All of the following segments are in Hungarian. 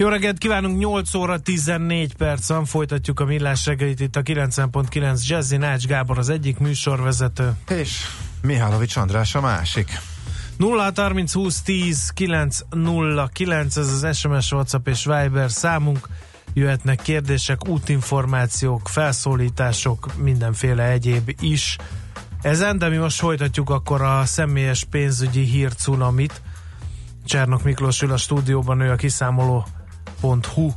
Jó reggelt kívánunk, 8 óra 14 perc van, folytatjuk a millás reggelit itt a 90.9 Jazzy Nács Gábor az egyik műsorvezető. És Mihálovics András a másik. 0 30 20 10 9 0 9, ez az SMS, WhatsApp és Viber számunk. Jöhetnek kérdések, útinformációk, felszólítások, mindenféle egyéb is. Ezen, de mi most folytatjuk akkor a személyes pénzügyi hírcunamit. Csernok Miklós ül a stúdióban, ő a kiszámoló hu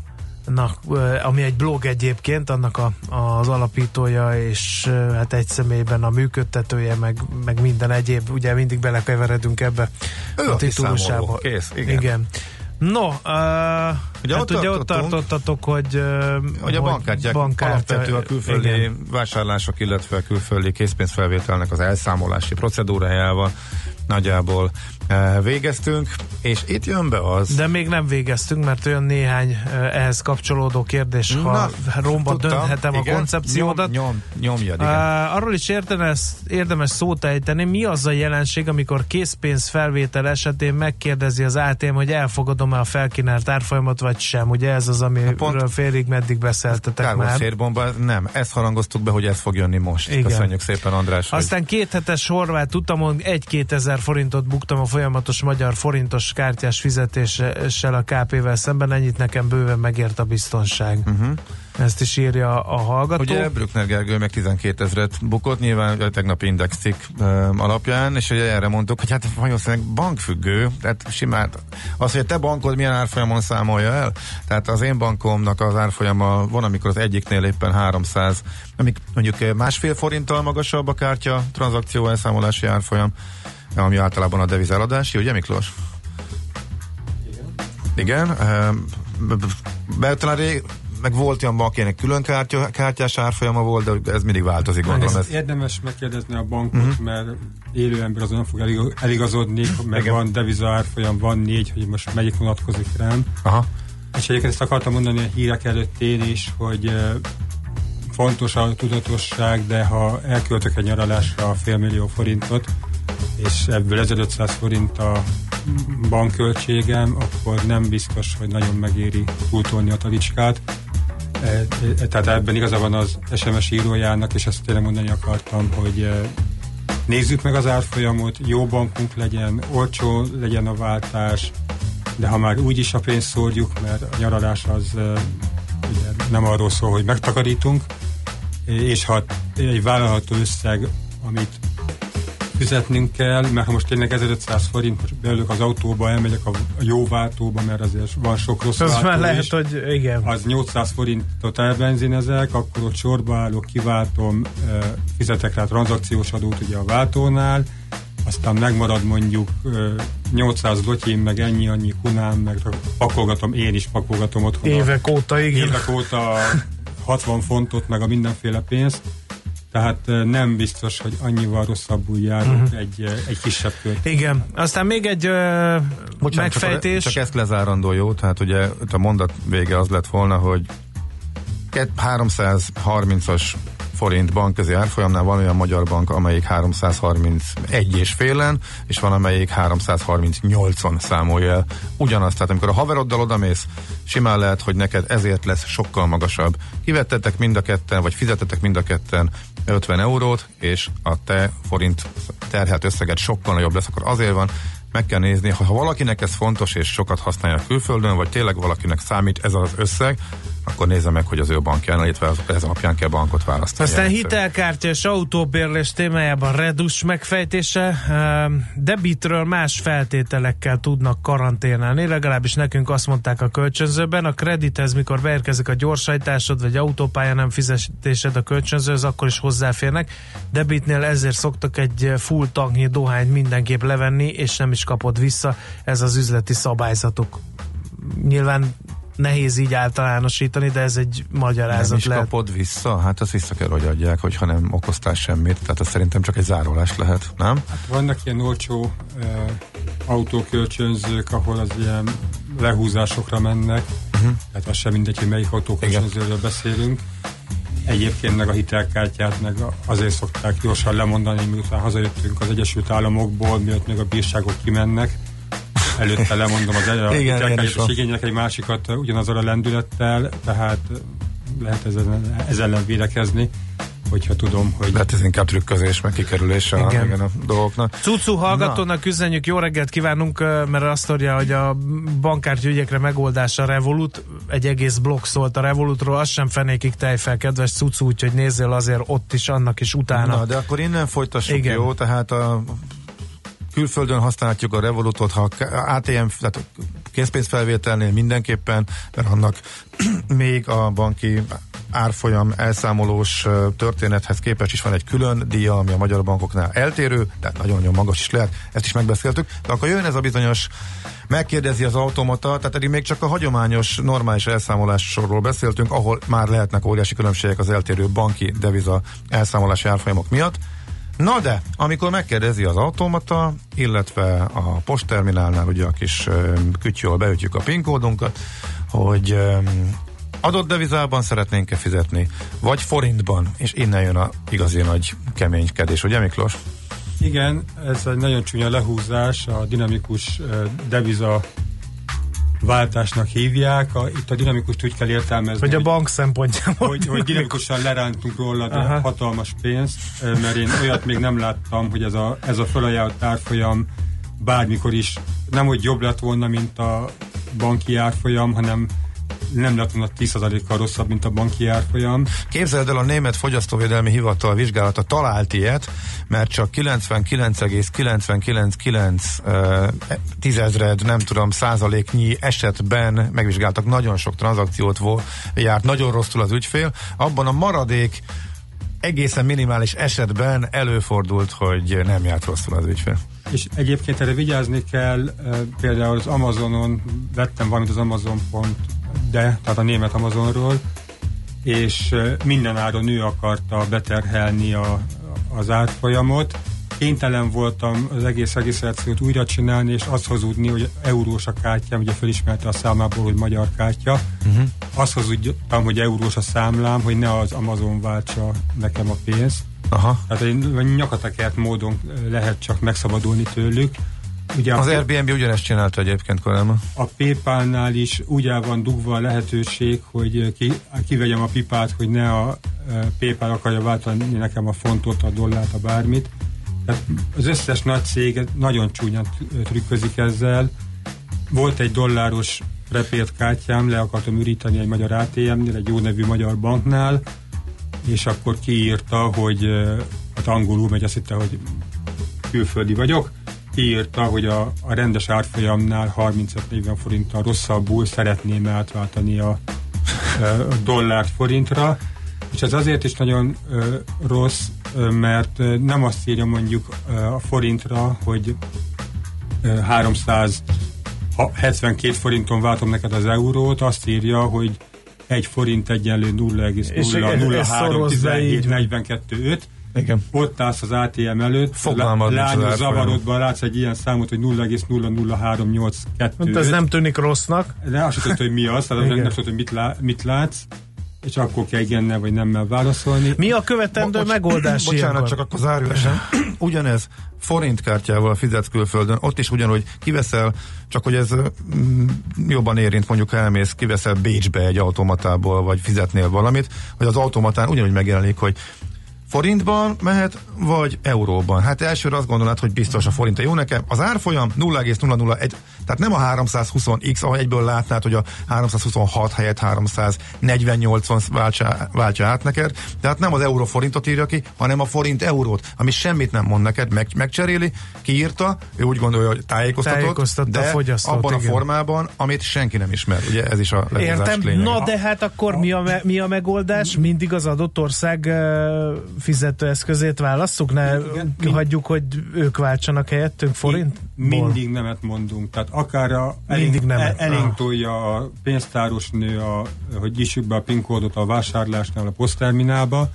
ami egy blog egyébként, annak a, az alapítója, és hát egy személyben a működtetője, meg, meg minden egyéb, ugye mindig belekeveredünk ebbe ő a, a titulusába. Kész, igen. igen. No, uh, ugye, hát ott, ugye ott tartottatok, hogy, uh, hogy a bankkártyák bankkártya, alapvető a külföldi igen. vásárlások, illetve a külföldi készpénzfelvételnek az elszámolási procedúrájával nagyjából végeztünk, és itt jön be az... De még nem végeztünk, mert olyan néhány eh, ehhez kapcsolódó kérdés, ha Na, romba tudtam, dönthetem igen, a koncepciódat. Nyom, nyom, nyomjad, igen. Uh, arról is érdemes, érdemes szót ejteni, mi az a jelenség, amikor készpénz felvétel esetén megkérdezi az ATM, hogy elfogadom-e a felkínált árfolyamat, vagy sem. Ugye ez az, amiről félig meddig beszéltetek már. Szérbomba, nem, ezt harangoztuk be, hogy ez fog jönni most. Igen. Köszönjük szépen, András. Aztán hogy... két hetes horvát tudtam, egy-két ezer forintot buktam a folyamatos magyar forintos kártyás fizetéssel a KP-vel szemben, ennyit nekem bőven megért a biztonság. Uh-huh. Ezt is írja a hallgató. Ugye Brückner Gergő meg 12 ezeret bukott, nyilván a tegnapi indexik alapján, és ugye erre mondtuk, hogy hát valószínűleg bankfüggő, tehát simán az, hogy te bankod milyen árfolyamon számolja el, tehát az én bankomnak az árfolyama van, amikor az egyiknél éppen 300, amik mondjuk másfél forinttal magasabb a kártya tranzakció elszámolási árfolyam, ami általában a devizeladási, ugye Miklós? Igen. Igen. talán rég, meg volt olyan bank, külön kártya, kártyás árfolyama volt, de ez mindig változik, gondolom. Ez érdemes megkérdezni a bankot, uh-huh. mert élő ember azon fog eligazodni, meg Igen. van deviza árfolyam, van négy, hogy most melyik vonatkozik rám. Aha. És egyébként ezt akartam mondani a hírek előtt én is, hogy fontos a tudatosság, de ha elköltök egy nyaralásra a félmillió forintot, és ebből 1500 forint a bankköltségem, akkor nem biztos, hogy nagyon megéri túltolni a talicskát. E, e, tehát ebben igaza van az SMS írójának, és ezt tényleg mondani akartam, hogy e, nézzük meg az árfolyamot, jó bankunk legyen, olcsó legyen a váltás, de ha már úgyis a pénzt szórjuk, mert a nyaralás az ugye nem arról szól, hogy megtakarítunk, és ha egy vállalható összeg, amit fizetnünk kell, mert ha most tényleg 1500 forint, most beülök az autóba, elmegyek a, jó váltóba, mert azért van sok rossz Az már lehet, is, hogy igen. Az 800 forintot elbenzinezek, akkor ott sorba állok, kiváltom, fizetek rá tranzakciós adót ugye a váltónál, aztán megmarad mondjuk 800 dotyim, meg ennyi, annyi kunám, meg pakolgatom, én is pakolgatom otthon. Évek óta, igen. Évek óta 60 fontot, meg a mindenféle pénzt, tehát nem biztos, hogy annyival rosszabbul járunk uh-huh. egy, egy kisebb kört. Igen. Aztán még egy uh, Bocsánat, megfejtés. Csak, csak ezt lezárandó jó, tehát ugye a mondat vége az lett volna, hogy 330-as forint bankközi árfolyamnál van olyan magyar bank, amelyik 331 és félen, és van amelyik 338-on számolja el. Ugyanazt, tehát amikor a haveroddal odamész, simán lehet, hogy neked ezért lesz sokkal magasabb. Kivettetek mind a ketten, vagy fizetetek mind a ketten 50 eurót, és a te forint terhelt összeget sokkal nagyobb lesz, akkor azért van, meg kell nézni, ha valakinek ez fontos és sokat használja külföldön, vagy tényleg valakinek számít ez az összeg, akkor nézze meg, hogy az ő bankján, illetve ez alapján kell bankot választani. Aztán hitelkártya és autóbérlés témájában redus megfejtése. Debitről más feltételekkel tudnak karanténálni, legalábbis nekünk azt mondták a kölcsönzőben. A kredithez, mikor beérkezik a gyorsajtásod, vagy autópálya nem fizetésed a kölcsönzőhöz, akkor is hozzáférnek. Debitnél ezért szoktak egy full tanknyi dohányt mindenképp levenni, és nem is kapod vissza. Ez az üzleti szabályzatok. Nyilván nehéz így általánosítani, de ez egy magyarázat nem is lehet. kapod vissza? Hát azt vissza kell, hogy adják, hogyha nem okoztál semmit. Tehát ez szerintem csak egy zárólás lehet, nem? Hát vannak ilyen olcsó uh, autókölcsönzők, ahol az ilyen lehúzásokra mennek. Uh-huh. Tehát az sem mindegy, hogy melyik autókölcsönzőről beszélünk. Egyébként meg a hitelkártyát meg azért szokták gyorsan lemondani, miután hazajöttünk az Egyesült Államokból, miatt még a bírságok kimennek. Előtte lemondom az hitelkártyát, igények egy másikat ugyanazzal a lendülettel, tehát lehet ezzel, ezzel ellen védekezni hogyha tudom, hogy... Hát ez inkább trükközés, meg kikerülés a, igen. a dolgoknak. Cucu hallgatónak Na. üzenjük, jó reggelt kívánunk, mert azt mondja, hogy a bankkártya ügyekre megoldása Revolut, egy egész blokk szólt a Revolutról, az sem fenékig tejfel, kedves Cucu, úgyhogy nézzél azért ott is, annak is utána. Na, de akkor innen folytassuk, igen. jó? Tehát a külföldön használhatjuk a Revolutot, ha ATM, tehát készpénzfelvételnél mindenképpen, mert annak még a banki árfolyam elszámolós történethez képest is van egy külön díja, ami a magyar bankoknál eltérő, tehát nagyon-nagyon magas is lehet, ezt is megbeszéltük, de akkor jön ez a bizonyos megkérdezi az automata, tehát eddig még csak a hagyományos, normális elszámolásról beszéltünk, ahol már lehetnek óriási különbségek az eltérő banki deviza elszámolási árfolyamok miatt. Na de, amikor megkérdezi az automata, illetve a postterminálnál ugye a kis kütyjól beütjük a PIN kódunkat, hogy adott devizában szeretnénk-e fizetni, vagy forintban, és innen jön a igazi nagy keménykedés, ugye Miklós? Igen, ez egy nagyon csúnya lehúzás, a dinamikus deviza váltásnak hívják. A, itt a dinamikus úgy kell értelmezni. Hogy a bank szempontjából. Hogy, hogy dinamikusan lerántunk róla de hatalmas pénzt, mert én olyat még nem láttam, hogy ez a, ez a felajánlott árfolyam bármikor is nem hogy jobb lett volna, mint a banki árfolyam, hanem nem lett volna 10%-kal rosszabb, mint a banki árfolyam. Képzeld el, a Német Fogyasztóvédelmi Hivatal vizsgálata talált ilyet, mert csak 99,999 uh, tízezred, nem tudom, százaléknyi esetben megvizsgáltak, nagyon sok tranzakciót volt, járt, nagyon rosszul az ügyfél, abban a maradék egészen minimális esetben előfordult, hogy nem járt rosszul az ügyfél. És egyébként erre vigyázni kell, például az Amazonon vettem valamit az Amazon.com de, tehát a német Amazonról, és minden áron ő akarta beterhelni a, az árfolyamot. Kénytelen voltam az egész regisztrációt újra csinálni, és azt hazudni, hogy eurós a kártyám, ugye felismerte a számlából, hogy magyar kártya. Uh-huh. Azt hazudtam, hogy eurós a számlám, hogy ne az Amazon váltsa nekem a pénzt. Aha. Tehát egy nyakatakert módon lehet csak megszabadulni tőlük. Ugye az Airbnb ugyanezt csinálta egyébként korábban. A PayPal-nál is úgy el van dugva a lehetőség, hogy ki, kivegyem a pipát, hogy ne a PayPal akarja váltani nekem a fontot, a dollárt, a bármit. Tehát az összes nagy cég nagyon csúnyán trükközik ezzel. Volt egy dolláros prepért kártyám, le akartam üríteni egy magyar ATM-nél, egy jó nevű magyar banknál, és akkor kiírta, hogy hát angolul megy, azt hitte, hogy külföldi vagyok, kiírta, hogy a, a rendes árfolyamnál 35-40 forinttal rosszabbul szeretném átváltani a, a dollárt forintra, és ez azért is nagyon ö, rossz, mert nem azt írja mondjuk a forintra, hogy ö, 372 forinton váltom neked az eurót, azt írja, hogy egy forint egyenlő 0,031742,5 igen. Ott állsz az ATM előtt, Fogalmad lányos zavarodban látsz egy ilyen számot, hogy 0,00382. Hát ez nem tűnik rossznak. De azt tudod, hogy mi az, tehát nem tudod, hogy mit, lá, mit látsz és akkor kell igennel vagy nemmel válaszolni. Mi a követendő Bo- megoldás Bocsánat, ilyenkor? csak akkor zárülesen. Ugyanez forintkártyával fizet külföldön, ott is ugyanúgy kiveszel, csak hogy ez mm, jobban érint, mondjuk elmész, kiveszel Bécsbe egy automatából, vagy fizetnél valamit, hogy az automatán ugyanúgy megjelenik, hogy forintban mehet, vagy euróban. Hát elsőre azt gondolod, hogy biztos a forint a jó nekem. Az árfolyam 0,001, tehát nem a 320x, ahogy egyből látnád, hogy a 326 helyett 348-on váltsa, váltsa át neked, tehát nem az euró forintot írja ki, hanem a forint eurót, ami semmit nem mond neked, meg, megcseréli, kiírta, ő úgy gondolja, hogy tájékoztatott, de a abban igen. a formában, amit senki nem ismer. Ugye ez is a Értem, lényege. na de hát akkor mi a, me, mi a megoldás? Mindig az adott ország uh, fizetőeszközét válasszuk? Ne igen, hagyjuk, hogy ők váltsanak helyettünk forint? Mindig nemet mondunk. Tehát akár a mindig nemet. elénk tolja a pénztáros nő, a, hogy nyissuk be a PIN kódot a vásárlásnál a posztterminálba,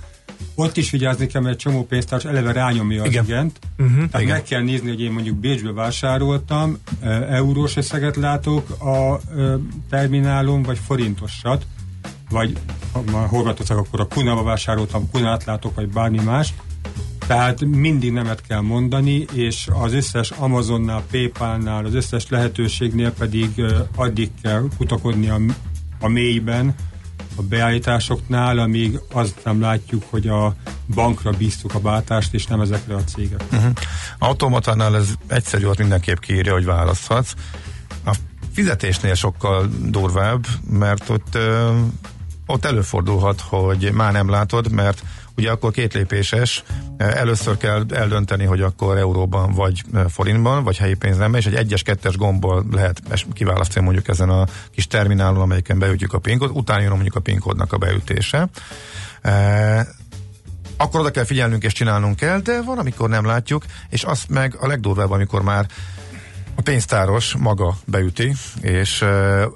ott is vigyázni kell, mert egy csomó pénztárs eleve rányomja az Igen. igent. Uh-huh. Tehát Igen. meg kell nézni, hogy én mondjuk Bécsbe vásároltam, e, eurós összeget látok a e, terminálon, vagy forintosat, vagy ha Horvátország, akkor a Kunába vásároltam, Kunát látok, vagy bármi más. Tehát mindig nemet kell mondani, és az összes Amazonnál, Paypalnál, az összes lehetőségnél pedig addig kell kutakodni a, a mélyben, a beállításoknál, amíg azt nem látjuk, hogy a bankra bíztuk a váltást, és nem ezekre a cégek. Uh-huh. Automatánál ez egyszerű, ott mindenképp kiírja, hogy választhatsz. A fizetésnél sokkal durvább, mert ott, ott előfordulhat, hogy már nem látod, mert ugye akkor két lépéses, először kell eldönteni, hogy akkor euróban vagy forintban, vagy helyi pénznemben, és egy egyes, kettes gombbal lehet kiválasztani mondjuk ezen a kis terminálon, amelyiken beütjük a PIN utána jön mondjuk a PIN a beütése. Akkor oda kell figyelnünk és csinálnunk kell, de van, amikor nem látjuk, és azt meg a legdurvább, amikor már pénztáros maga beüti, és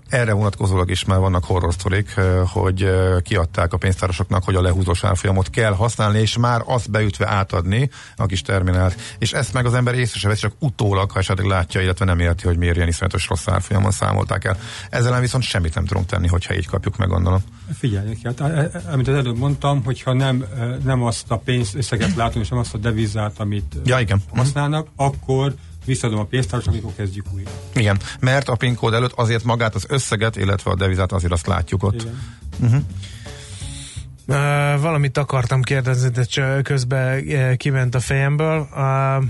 erre vonatkozólag is már vannak horror sztorik, hogy kiadták a pénztárosoknak, hogy a lehúzós árfolyamot kell használni, és már azt beütve átadni a kis terminált. És ezt meg az ember észre se vesz, csak utólag, ha esetleg látja, illetve nem érti, hogy miért ilyen iszonyatos rossz árfolyamon számolták el. Ezzel viszont semmit nem tudunk tenni, hogyha így kapjuk meg, gondolom. Figyeljük, hát, amit az előbb mondtam, hogyha nem, nem azt a pénzösszeget látunk, és nem azt a devizát, amit ja, igen. használnak, akkor visszadom a pénztáros, amikor kezdjük újra. Igen, mert a PIN kód előtt azért magát az összeget, illetve a devizát azért azt látjuk ott. Igen. Uh-huh. Uh, valamit akartam kérdezni, de közben uh, kiment a fejemből. Uh,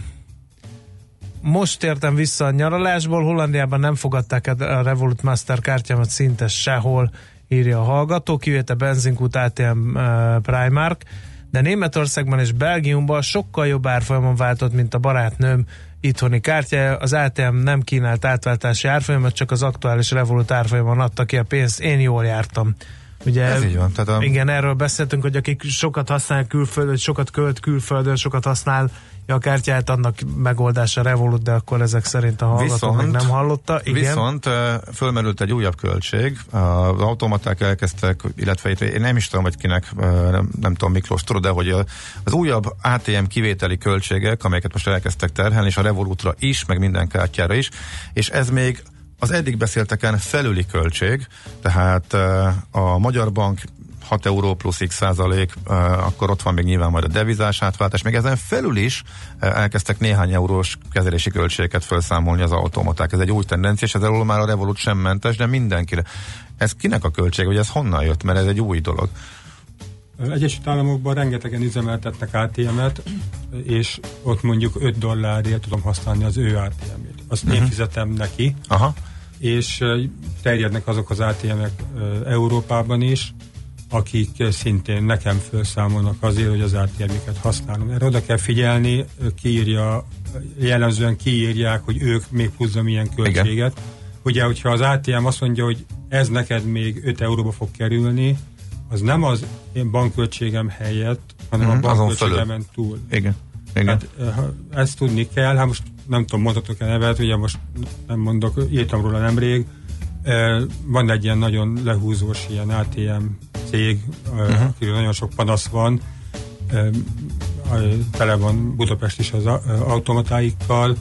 most értem vissza a nyaralásból, Hollandiában nem fogadták a Revolut Master kártyámat szinte sehol, írja a hallgató, kivéte benzinkút ATM uh, Primark, de Németországban és Belgiumban sokkal jobb árfolyamon váltott, mint a barátnőm itthoni kártyája. Az ATM nem kínált átváltási árfolyamat, csak az aktuális Revolut árfolyamon adta ki a pénzt. Én jól jártam. Ugye, Ez így van. Tehát a... Igen, erről beszéltünk, hogy akik sokat használ külföldön, sokat költ külföldön, sokat használ a kártyát, annak megoldása Revolut, de akkor ezek szerint a hallgató viszont, még nem hallotta. Igen. Viszont fölmerült egy újabb költség, az automaták elkezdtek, illetve én nem is tudom, hogy kinek, nem, nem tudom Miklós, tudod, de hogy az újabb ATM kivételi költségek, amelyeket most elkezdtek terhelni, és a Revolutra is, meg minden kártyára is, és ez még az eddig beszélteken felüli költség, tehát a Magyar Bank 6 euró plusz x százalék, akkor ott van még nyilván majd a devizás átváltás. Még ezen felül is elkezdtek néhány eurós kezelési költségeket felszámolni az automaták. Ez egy új tendencia, és ez elől már a Revolut sem mentes, de mindenkire. Ez kinek a költség, vagy ez honnan jött, mert ez egy új dolog? Egyesült Államokban rengetegen üzemeltetnek ATM-et, és ott mondjuk 5 dollárért tudom használni az ő ATM-ét. Azt uh-huh. én mhm. fizetem neki, Aha. És terjednek azok az ATM-ek Európában is, akik szintén nekem felszámolnak azért, hogy az átérméket használom. Erre oda kell figyelni, kiírja, jellemzően kiírják, hogy ők még pluszza milyen költséget. Igen. Ugye, hogyha az ATM azt mondja, hogy ez neked még 5 euróba fog kerülni, az nem az én bankköltségem helyett, hanem mm, a bankköltségemen túl. Igen. Igen. Hát, ezt tudni kell, hát most nem tudom, mondhatok-e nevet, ugye most nem mondok, írtam róla nemrég, van egy ilyen nagyon lehúzós ilyen ATM cég, uh-huh. akiről nagyon sok panasz van, tele van Budapest is az automatáikkal,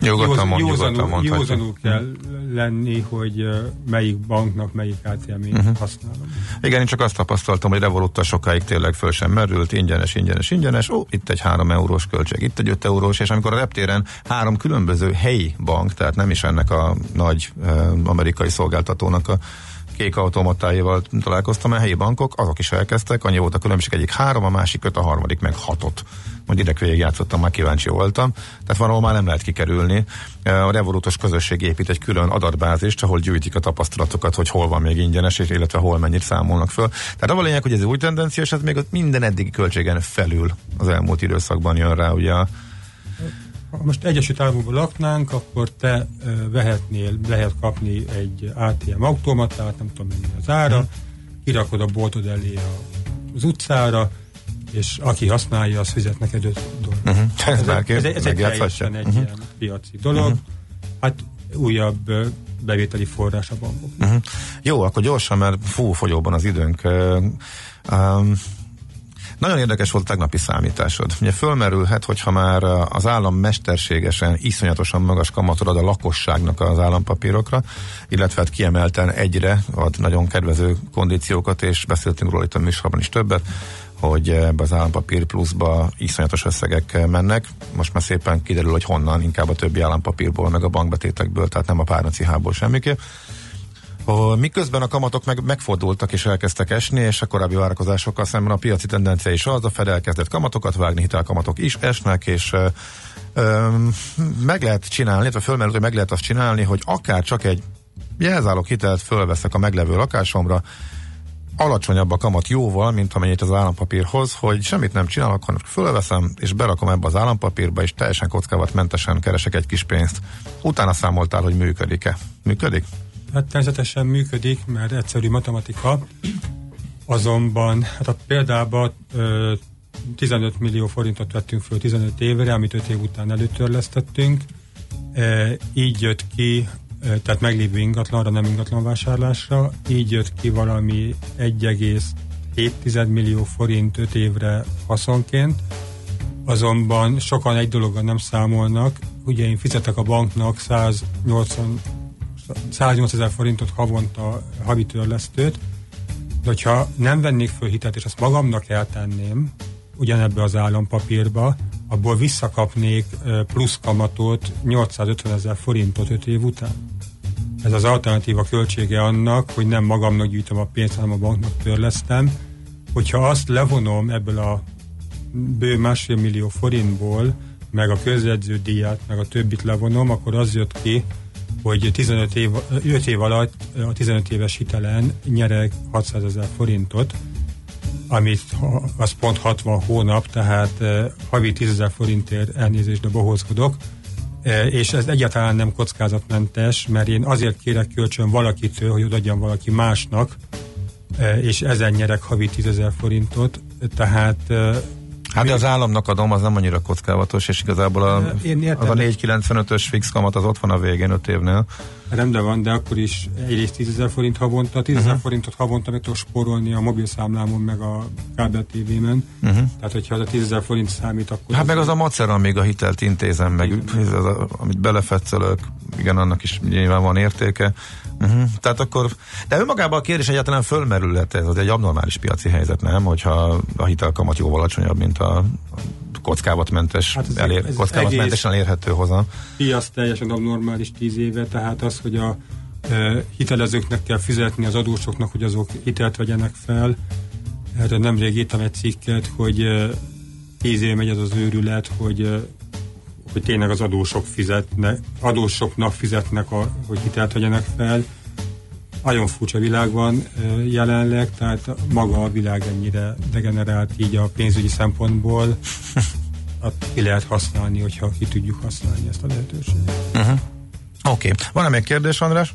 Nyugodtan mond, józanul, józanul kell lenni, hogy melyik banknak melyik ATM-ét uh-huh. használom. Igen, én csak azt tapasztaltam, hogy Revolutta sokáig tényleg föl sem merült, ingyenes, ingyenes, ingyenes, ó, itt egy 3 eurós költség, itt egy 5 eurós, és amikor a reptéren három különböző helyi bank, tehát nem is ennek a nagy uh, amerikai szolgáltatónak a kék automatáival találkoztam, a helyi bankok, azok is elkezdtek, annyi volt a különbség, egyik három, a másik öt, a harmadik meg hatot. Majd ide végig játszottam, már kíváncsi voltam. Tehát van, ahol már nem lehet kikerülni. A Revolutos közösség épít egy külön adatbázist, ahol gyűjtik a tapasztalatokat, hogy hol van még ingyenes, illetve hol mennyit számolnak föl. Tehát a lényeg, hogy ez új tendencia, és ez még minden eddigi költségen felül az elmúlt időszakban jön rá ugye ha most Egyesült Államokban laknánk, akkor te vehetnél, lehet kapni egy ATM automatát, nem tudom mennyi az ára, hmm. kirakod a boltod elé az utcára, és aki használja, az fizet neked 5 dollárt. Uh-huh. Ez, ez, ez, ez egy teljesen egy uh-huh. ilyen piaci dolog. Uh-huh. Hát újabb bevételi forrás a bankok. Uh-huh. Jó, akkor gyorsan, mert fú, fogyóban az időnk. Um, nagyon érdekes volt a tegnapi számításod. Ugye fölmerülhet, hogyha már az állam mesterségesen, iszonyatosan magas kamatot ad a lakosságnak az állampapírokra, illetve hát kiemelten egyre ad nagyon kedvező kondíciókat, és beszéltünk róla itt a műsorban is többet, hogy ebbe az állampapír pluszba iszonyatos összegek mennek. Most már szépen kiderül, hogy honnan, inkább a többi állampapírból, meg a bankbetétekből, tehát nem a párnacihából semmiképp. Miközben a kamatok meg, megfordultak és elkezdtek esni, és a korábbi várakozásokkal szemben a piaci tendencia is az, a Fed elkezdett kamatokat vágni, hitelkamatok is esnek, és ö, ö, meg lehet csinálni, illetve fölmerült, hogy meg lehet azt csinálni, hogy akár csak egy jelzálók hitelt fölveszek a meglevő lakásomra, alacsonyabb a kamat jóval, mint amennyit az állampapírhoz, hogy semmit nem csinálok, hanem fölveszem, és berakom ebbe az állampapírba, és teljesen kockávatmentesen keresek egy kis pénzt. Utána számoltál, hogy működik-e. Működik? Hát természetesen működik, mert egyszerű matematika, azonban hát a példában ö, 15 millió forintot vettünk föl 15 évre, amit 5 év után előtörlesztettünk. Így jött ki, tehát meglévő ingatlanra, nem ingatlan vásárlásra, így jött ki valami 1,7 millió forint 5 évre haszonként. Azonban sokan egy dologgal nem számolnak, ugye én fizetek a banknak 180 108 ezer forintot havonta havi törlesztőt, de hogyha nem vennék föl hitelt, és azt magamnak eltenném, ugyanebbe az állampapírba, abból visszakapnék plusz kamatot 850 ezer forintot 5 év után. Ez az alternatíva költsége annak, hogy nem magamnak gyűjtöm a pénzt, hanem a banknak törlesztem. Hogyha azt levonom ebből a bő másfél millió forintból, meg a közjegyző díját, meg a többit levonom, akkor az jött ki, hogy 15 év, 5 év alatt a 15 éves hitelen nyerek 600 ezer forintot, amit az pont 60 hónap, tehát eh, havi 10 ezer forintért elnézést, de bohózkodok, eh, és ez egyáltalán nem kockázatmentes, mert én azért kérek kölcsön valakitől, hogy odaadjam valaki másnak, eh, és ezen nyerek havi 10 ezer forintot, tehát Hát de az államnak adom, az nem annyira kockávatos, és igazából a, Én az a 495-ös fix kamat az ott van a végén 5 évnél. Rendben van, de akkor is egyrészt 10 ezer forint havonta, 10 ezer uh-huh. forintot havonta meg tudok spórolni a mobil számlámon, meg a kábel tévémen. Uh-huh. Tehát, hogyha az a 10 ezer forint számít, akkor... Hát az meg az a macer, amíg a hitelt intézem, meg az, a, amit belefetszölök, igen, annak is nyilván van értéke. Uh-huh. Tehát akkor, de önmagában a kérdés egyáltalán fölmerülhet ez, az egy abnormális piaci helyzet, nem? Hogyha a hitelkamat jóval alacsonyabb, mint a kockávatmentes, hát elér, kockávatmentesen elérhető hozzá. Piac teljesen abnormális tíz éve, tehát az, hogy a e, hitelezőknek kell fizetni az adósoknak, hogy azok hitelt vegyenek fel. Erre nemrég írtam egy cikket, hogy e, tíz éve megy az az őrület, hogy hogy tényleg az adósok fizetnek, adósoknak fizetnek, a, hogy hitelt vegyenek fel. Nagyon furcsa világ van jelenleg, tehát maga a világ ennyire degenerált így a pénzügyi szempontból, ki lehet használni, hogyha ki tudjuk használni ezt a lehetőséget. Uh-huh. Oké. Okay. Van-e még kérdés, András?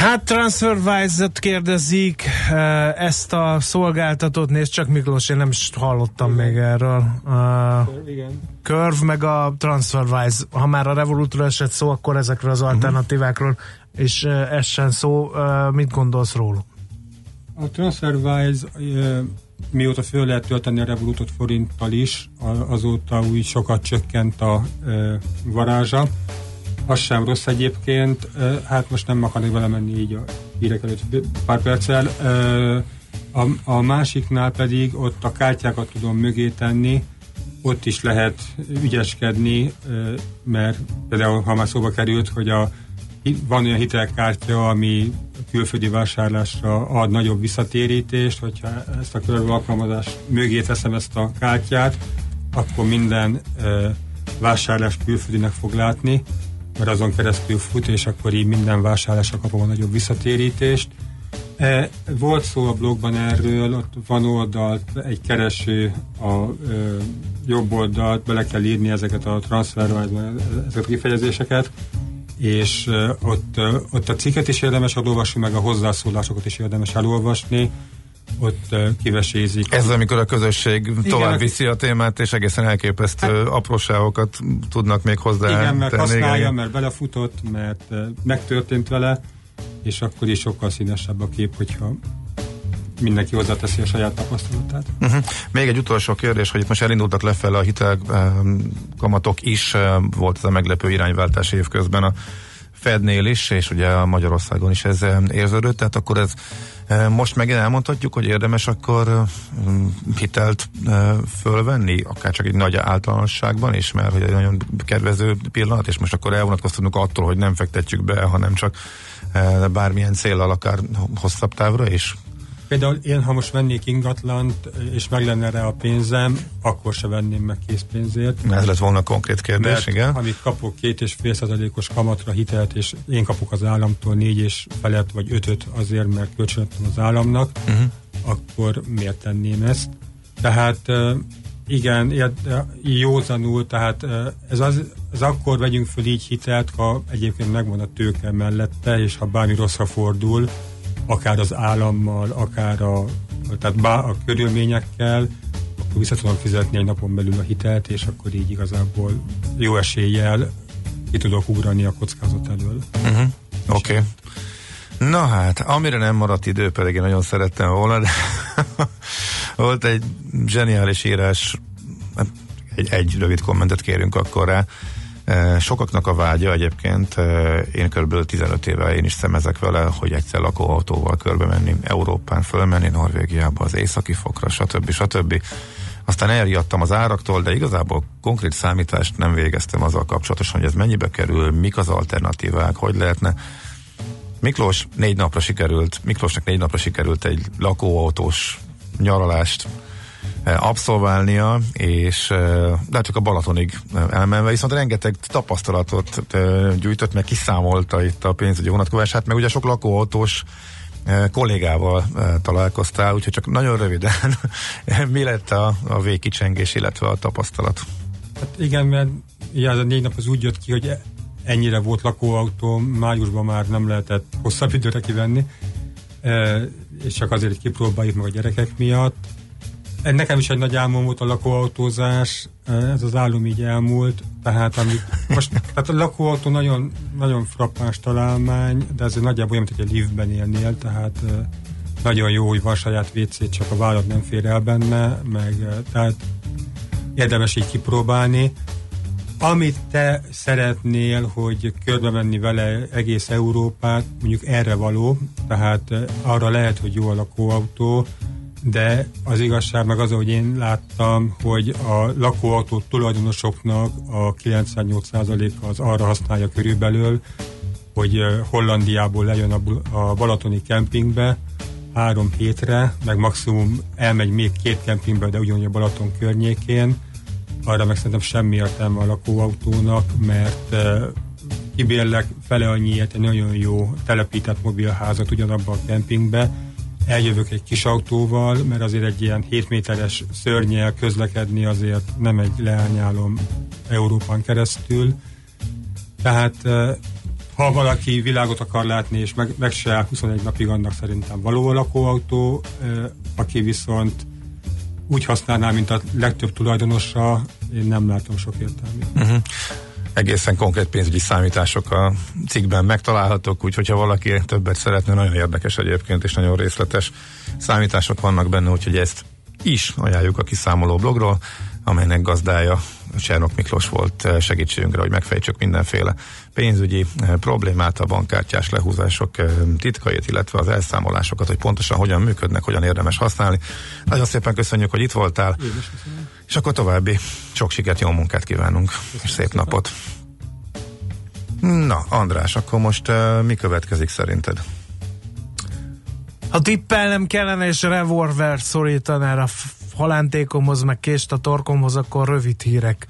Hát TransferWise-et kérdezik, eh, ezt a szolgáltatót nézd csak Miklós, én nem is hallottam Igen. még erről. A Igen. Curve meg a TransferWise, ha már a Revolutról esett szó, akkor ezekről az mhm. alternatívákról és eh, essen szó, eh, mit gondolsz róluk? A TransferWise mióta föl lehet tölteni a Revolutot forinttal is, azóta úgy sokat csökkent a varázsa az sem rossz egyébként, hát most nem akarnék belemenni így a hírek előtt pár perccel. A, a másiknál pedig ott a kártyákat tudom mögé tenni, ott is lehet ügyeskedni, mert például ha már szóba került, hogy a, van olyan hitelkártya, ami külföldi vásárlásra ad nagyobb visszatérítést, hogyha ezt a körülbelül alkalmazás mögé teszem ezt a kártyát, akkor minden vásárlás külföldinek fog látni, mert azon keresztül fut, és akkor így minden vásárlásra kapom a nagyobb visszatérítést. E, volt szó a blogban erről, ott van oldalt, egy kereső a e, jobb oldalt, bele kell írni ezeket a transfer, ezeket a kifejezéseket, és ott, ott a cikket is érdemes elolvasni, meg a hozzászólásokat is érdemes elolvasni. Ott kivesézik. Ez amikor a közösség tovább viszi a témát, és egészen elképesztő hát, apróságokat tudnak még hozzá Igen, mert tenni, használja, igen. mert belefutott, mert megtörtént vele, és akkor is sokkal színesebb a kép, hogyha mindenki hozzáteszi a saját tapasztalatát. Uh-huh. Még egy utolsó kérdés, hogy itt most elindultak lefelé a hitelkamatok is, volt ez a meglepő irányváltás évközben a Fednél is, és ugye Magyarországon is ez érződött, tehát akkor ez most megint elmondhatjuk, hogy érdemes akkor hitelt fölvenni, akár csak egy nagy általánosságban is, mert hogy egy nagyon kedvező pillanat, és most akkor elvonatkoztatunk attól, hogy nem fektetjük be, hanem csak bármilyen célral, akár hosszabb távra is. Például én, ha most vennék ingatlant, és meg lenne rá a pénzem, akkor se venném meg készpénzért. Ez lett volna konkrét kérdés, mert igen. amit kapok két és fél százalékos kamatra hitelt, és én kapok az államtól négy és felett vagy ötöt azért, mert kölcsönöttem az államnak, uh-huh. akkor miért tenném ezt? Tehát igen, józanul, tehát ez, az, ez akkor vegyünk föl így hitelt, ha egyébként megvan a tőke mellette, és ha bármi rosszra fordul, akár az állammal, akár a, tehát bá, a körülményekkel, akkor vissza tudom fizetni egy napon belül a hitelt, és akkor így igazából jó eséllyel ki tudok ugrani a kockázat elől. Uh-huh. Oké. Okay. Na hát, amire nem maradt idő, pedig én nagyon szerettem volna, de volt egy zseniális írás, hát egy, egy rövid kommentet kérünk akkor rá, Sokaknak a vágya egyébként, én kb. 15 éve én is szemezek vele, hogy egyszer lakóautóval körbe menni, Európán fölmenni, Norvégiába, az északi fokra, stb. stb. Aztán elriadtam az áraktól, de igazából konkrét számítást nem végeztem azzal kapcsolatosan, hogy ez mennyibe kerül, mik az alternatívák, hogy lehetne. Miklós négy napra sikerült, Miklósnak négy napra sikerült egy lakóautós nyaralást Eh, abszolválnia, és eh, de hát csak a Balatonig eh, elmenve, viszont rengeteg tapasztalatot gyűjtött, meg kiszámolta itt a pénzügyi vonatkozását, meg ugye sok lakóautós kollégával találkoztál, úgyhogy csak nagyon röviden mi lett a, a végkicsengés, illetve a tapasztalat? Hát igen, mert ugye az a négy nap az úgy jött ki, hogy ennyire volt lakóautó, májusban már nem lehetett hosszabb időre kivenni, és csak azért, hogy kipróbáljuk meg a gyerekek miatt, Nekem is egy nagy álmom volt a lakóautózás, ez az álom így elmúlt, tehát amit most, tehát a lakóautó nagyon, nagyon frappáns találmány, de ez nagyjából olyan, mint hogy egy liftben élnél, tehát nagyon jó, hogy van saját WC, csak a vállalat nem fér el benne, meg tehát érdemes így kipróbálni. Amit te szeretnél, hogy körbe menni vele egész Európát, mondjuk erre való, tehát arra lehet, hogy jó a lakóautó, de az igazság meg az, hogy én láttam, hogy a lakóautó tulajdonosoknak a 98%-a az arra használja körülbelül, hogy Hollandiából lejön a Balatoni kempingbe három hétre, meg maximum elmegy még két kempingbe, de ugyanúgy a Balaton környékén. Arra meg szerintem semmi értelme a lakóautónak, mert kibérlek fele annyiért egy nagyon jó telepített mobilházat ugyanabban a kempingbe, eljövök egy kis autóval, mert azért egy ilyen 7 méteres szörnyel közlekedni azért nem egy leányálom Európán keresztül. Tehát ha valaki világot akar látni, és meg, meg se 21 napig annak szerintem való a lakóautó, aki viszont úgy használná, mint a legtöbb tulajdonosa, én nem látom sok értelmét. Uh-huh egészen konkrét pénzügyi számítások a cikkben megtalálhatók, úgyhogy ha valaki többet szeretne, nagyon érdekes egyébként, és nagyon részletes számítások vannak benne, úgyhogy ezt is ajánljuk a kiszámoló blogról, amelynek gazdája Csernok Miklós volt segítségünkre, hogy megfejtsük mindenféle pénzügyi eh, problémát, a bankkártyás lehúzások eh, titkait, illetve az elszámolásokat, hogy pontosan hogyan működnek, hogyan érdemes használni. Nagyon szépen köszönjük, hogy itt voltál. És akkor további sok sikert, jó munkát kívánunk, és szép napot. Na, András, akkor most uh, mi következik szerinted? Ha tippelnem kellene, és revolver szorítaná a halántékomhoz, meg kést a torkomhoz, akkor rövid hírek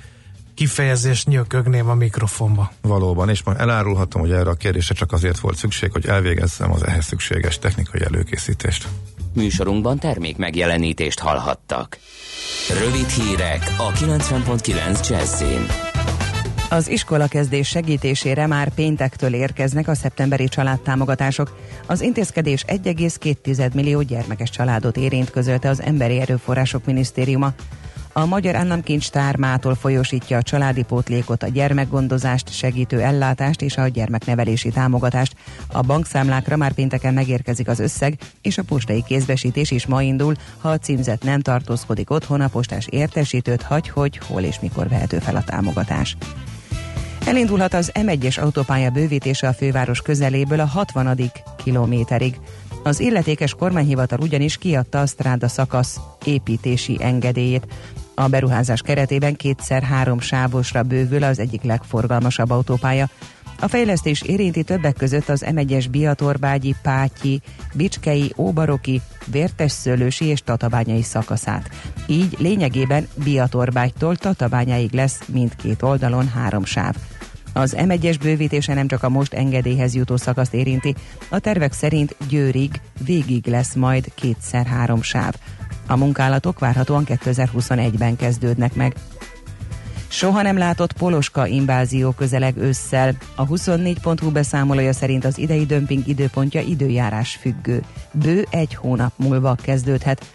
kifejezést nyökögném a mikrofonba. Valóban, és ma elárulhatom, hogy erre a kérdésre csak azért volt szükség, hogy elvégezzem az ehhez szükséges technikai előkészítést. Műsorunkban termék megjelenítést hallhattak. Rövid hírek a 90.9 Jazzin. Az iskolakezdés segítésére már péntektől érkeznek a szeptemberi családtámogatások. Az intézkedés 1,2 millió gyermekes családot érint, közölte az Emberi Erőforrások Minisztériuma. A Magyar Államkincstár mától folyosítja a családi pótlékot, a gyermekgondozást, segítő ellátást és a gyermeknevelési támogatást. A bankszámlákra már pénteken megérkezik az összeg, és a postai kézbesítés is ma indul, ha a címzet nem tartózkodik otthon, a postás értesítőt hagy, hogy hol és mikor vehető fel a támogatás. Elindulhat az M1-es autópálya bővítése a főváros közeléből a 60. kilométerig. Az illetékes kormányhivatal ugyanis kiadta a stráda szakasz építési engedélyét. A beruházás keretében kétszer három sávosra bővül az egyik legforgalmasabb autópálya. A fejlesztés érinti többek között az M1-es Biatorbágyi, Pátyi, Bicskei, Óbaroki, Vértesszőlősi és Tatabányai szakaszát. Így lényegében Biatorbágytól Tatabányáig lesz mindkét oldalon három sáv. Az M1-es bővítése nem csak a most engedélyhez jutó szakaszt érinti, a tervek szerint Győrig végig lesz majd kétszer három sáv. A munkálatok várhatóan 2021-ben kezdődnek meg. Soha nem látott poloska invázió közeleg ősszel. A 24.hu beszámolója szerint az idei dömping időpontja időjárás függő. Bő egy hónap múlva kezdődhet.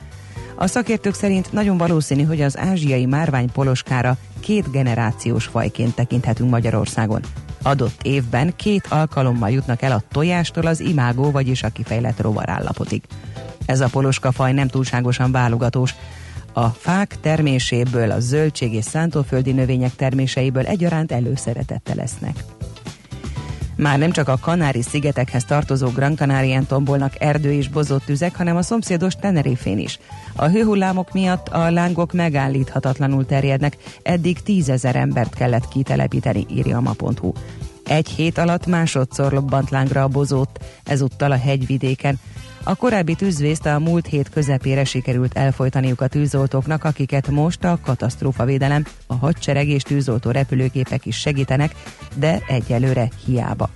A szakértők szerint nagyon valószínű, hogy az ázsiai márvány poloskára két generációs fajként tekinthetünk Magyarországon. Adott évben két alkalommal jutnak el a tojástól az imágó, vagyis a kifejlett rovarállapotig. Ez a poloska faj nem túlságosan válogatós. A fák terméséből, a zöldség és szántóföldi növények terméseiből egyaránt előszeretette lesznek. Már nem csak a Kanári-szigetekhez tartozó Gran Canarián tombolnak erdő és bozott tüzek, hanem a szomszédos Tenerifén is. A hőhullámok miatt a lángok megállíthatatlanul terjednek, eddig tízezer embert kellett kitelepíteni, írja a ma.hu. Egy hét alatt másodszor lobbant lángra a bozót, ezúttal a hegyvidéken. A korábbi tűzvészt a múlt hét közepére sikerült elfolytaniuk a tűzoltóknak, akiket most a katasztrófavédelem, a hadsereg és tűzoltó repülőgépek is segítenek, de egyelőre hiába.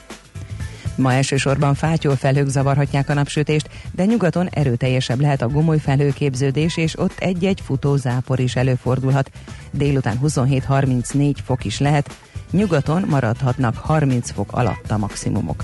Ma elsősorban fátyol felhők zavarhatják a napsütést, de nyugaton erőteljesebb lehet a gomoly felhőképződés, és ott egy-egy futózápor is előfordulhat. Délután 27-34 fok is lehet, nyugaton maradhatnak 30 fok alatt a maximumok.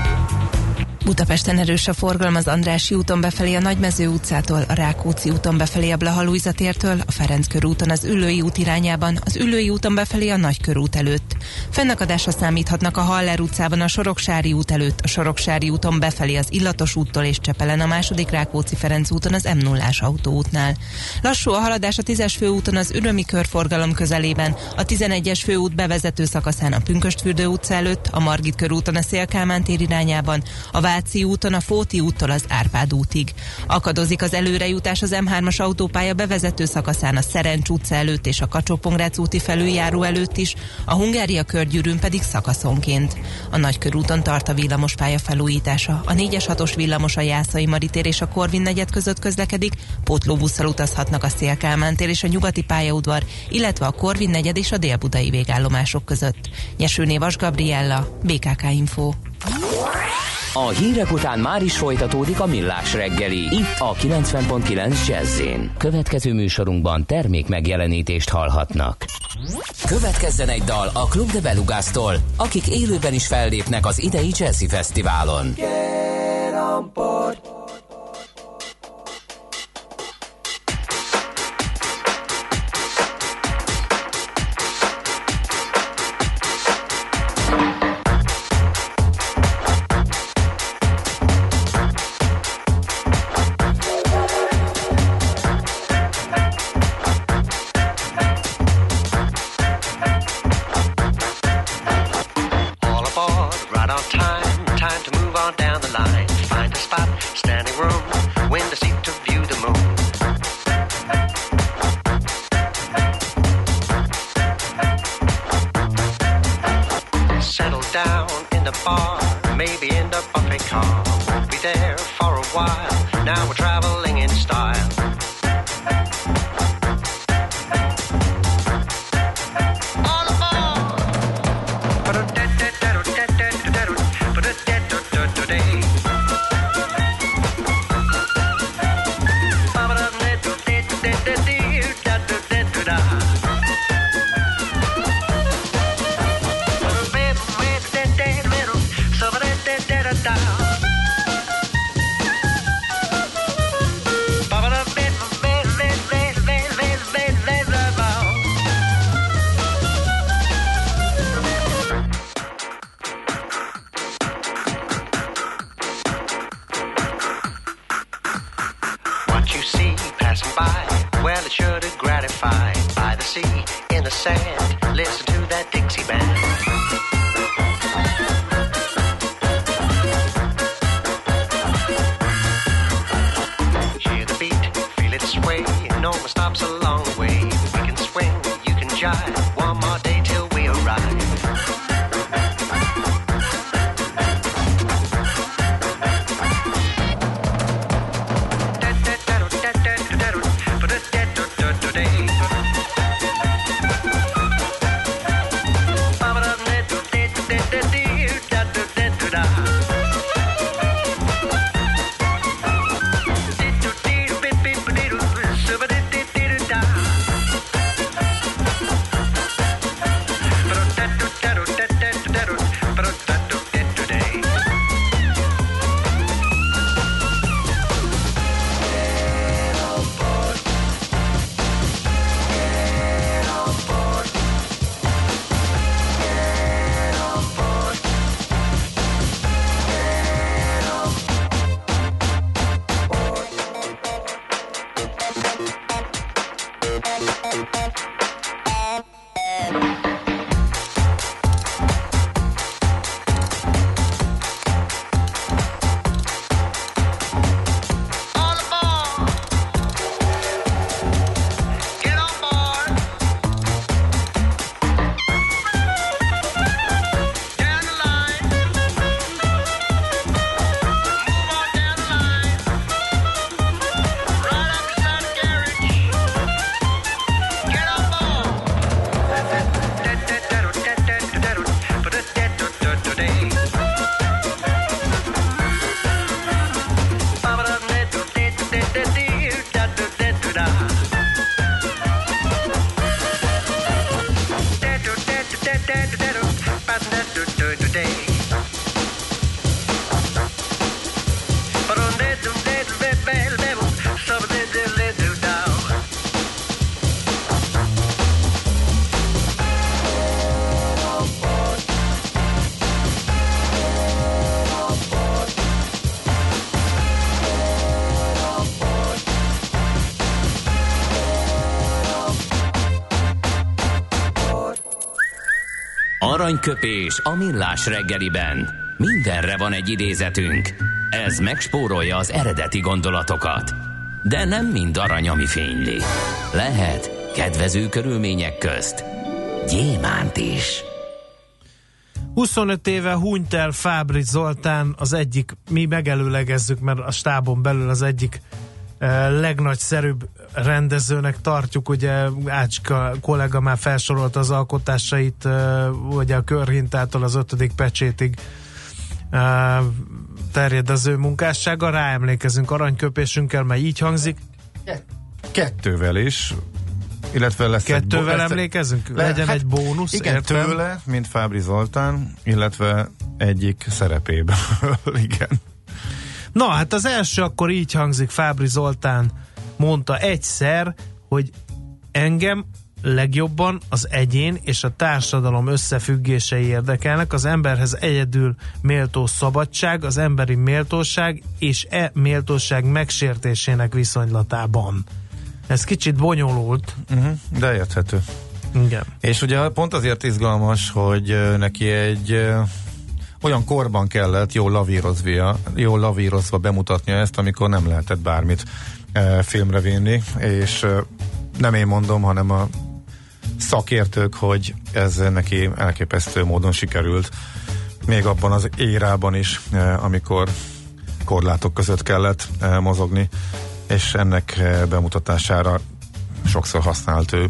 Budapesten erős a forgalom az Andrási úton befelé a Nagymező utcától, a Rákóczi úton befelé a Blaha tértől, a Ferenc körúton az Üllői út irányában, az Üllői úton befelé a Nagykörút előtt. Fennakadásra számíthatnak a Haller utcában a Soroksári út előtt, a Soroksári úton befelé az Illatos úttól és Csepelen a második Rákóczi Ferenc úton az m 0 autóútnál. Lassú a haladás a 10-es főúton az Ürömi körforgalom közelében, a 11-es főút bevezető szakaszán a Pünköstfürdő utca előtt, a Margit körúton a Szélkálmán tér irányában, a Váci úton a Fóti úttól az Árpád útig. Akadozik az előrejutás az M3-as autópálya bevezető szakaszán a Szerencs utca előtt és a kacsó úti felüljáró előtt is, a Hungária körgyűrűn pedig szakaszonként. A Nagykörúton tart a villamospálya felújítása. A 4-es 6-os villamos a Jászai Maritér és a Korvin negyed között közlekedik, pótlóbusszal utazhatnak a Szélkálmán és a Nyugati pályaudvar, illetve a Korvin negyed és a Délbudai végállomások között. Nyesőné Vas Gabriella, BKK Info. A hírek után már is folytatódik a millás reggeli. Itt a 90.9 jazz Következő műsorunkban termék megjelenítést hallhatnak. Következzen egy dal a Club de Belugástól, akik élőben is fellépnek az idei Jazzy Fesztiválon. Get on board. Aranyköpés a millás reggeliben. Mindenre van egy idézetünk. Ez megspórolja az eredeti gondolatokat. De nem mind arany, ami fényli. Lehet kedvező körülmények közt gyémánt is. 25 éve hunyt el Fábri Zoltán, az egyik, mi megelőlegezzük, mert a stábon belül az egyik legnagyszerűbb rendezőnek tartjuk, ugye Ácska kollega már felsorolta az alkotásait, ugye a körhintától az ötödik pecsétig terjed az ő munkássága, ráemlékezünk aranyköpésünkkel, mert így hangzik. Kettővel is, illetve lesz Kettővel egy, bo- emlékezünk? Le- Legyen hát egy bónusz, Igen, értem. tőle, mint Fábri Zoltán, illetve egyik szerepében. igen. Na, hát az első akkor így hangzik, Fábri Zoltán mondta egyszer, hogy engem legjobban az egyén és a társadalom összefüggései érdekelnek, az emberhez egyedül méltó szabadság, az emberi méltóság és e méltóság megsértésének viszonylatában. Ez kicsit bonyolult. Uh-huh, de érthető. Igen. És ugye pont azért izgalmas, hogy neki egy olyan korban kellett jól lavírozva, jól lavírozva bemutatnia ezt, amikor nem lehetett bármit ö, filmre vinni, és ö, nem én mondom, hanem a szakértők, hogy ez neki elképesztő módon sikerült. Még abban az érában is, ö, amikor korlátok között kellett ö, mozogni, és ennek ö, bemutatására sokszor használt ő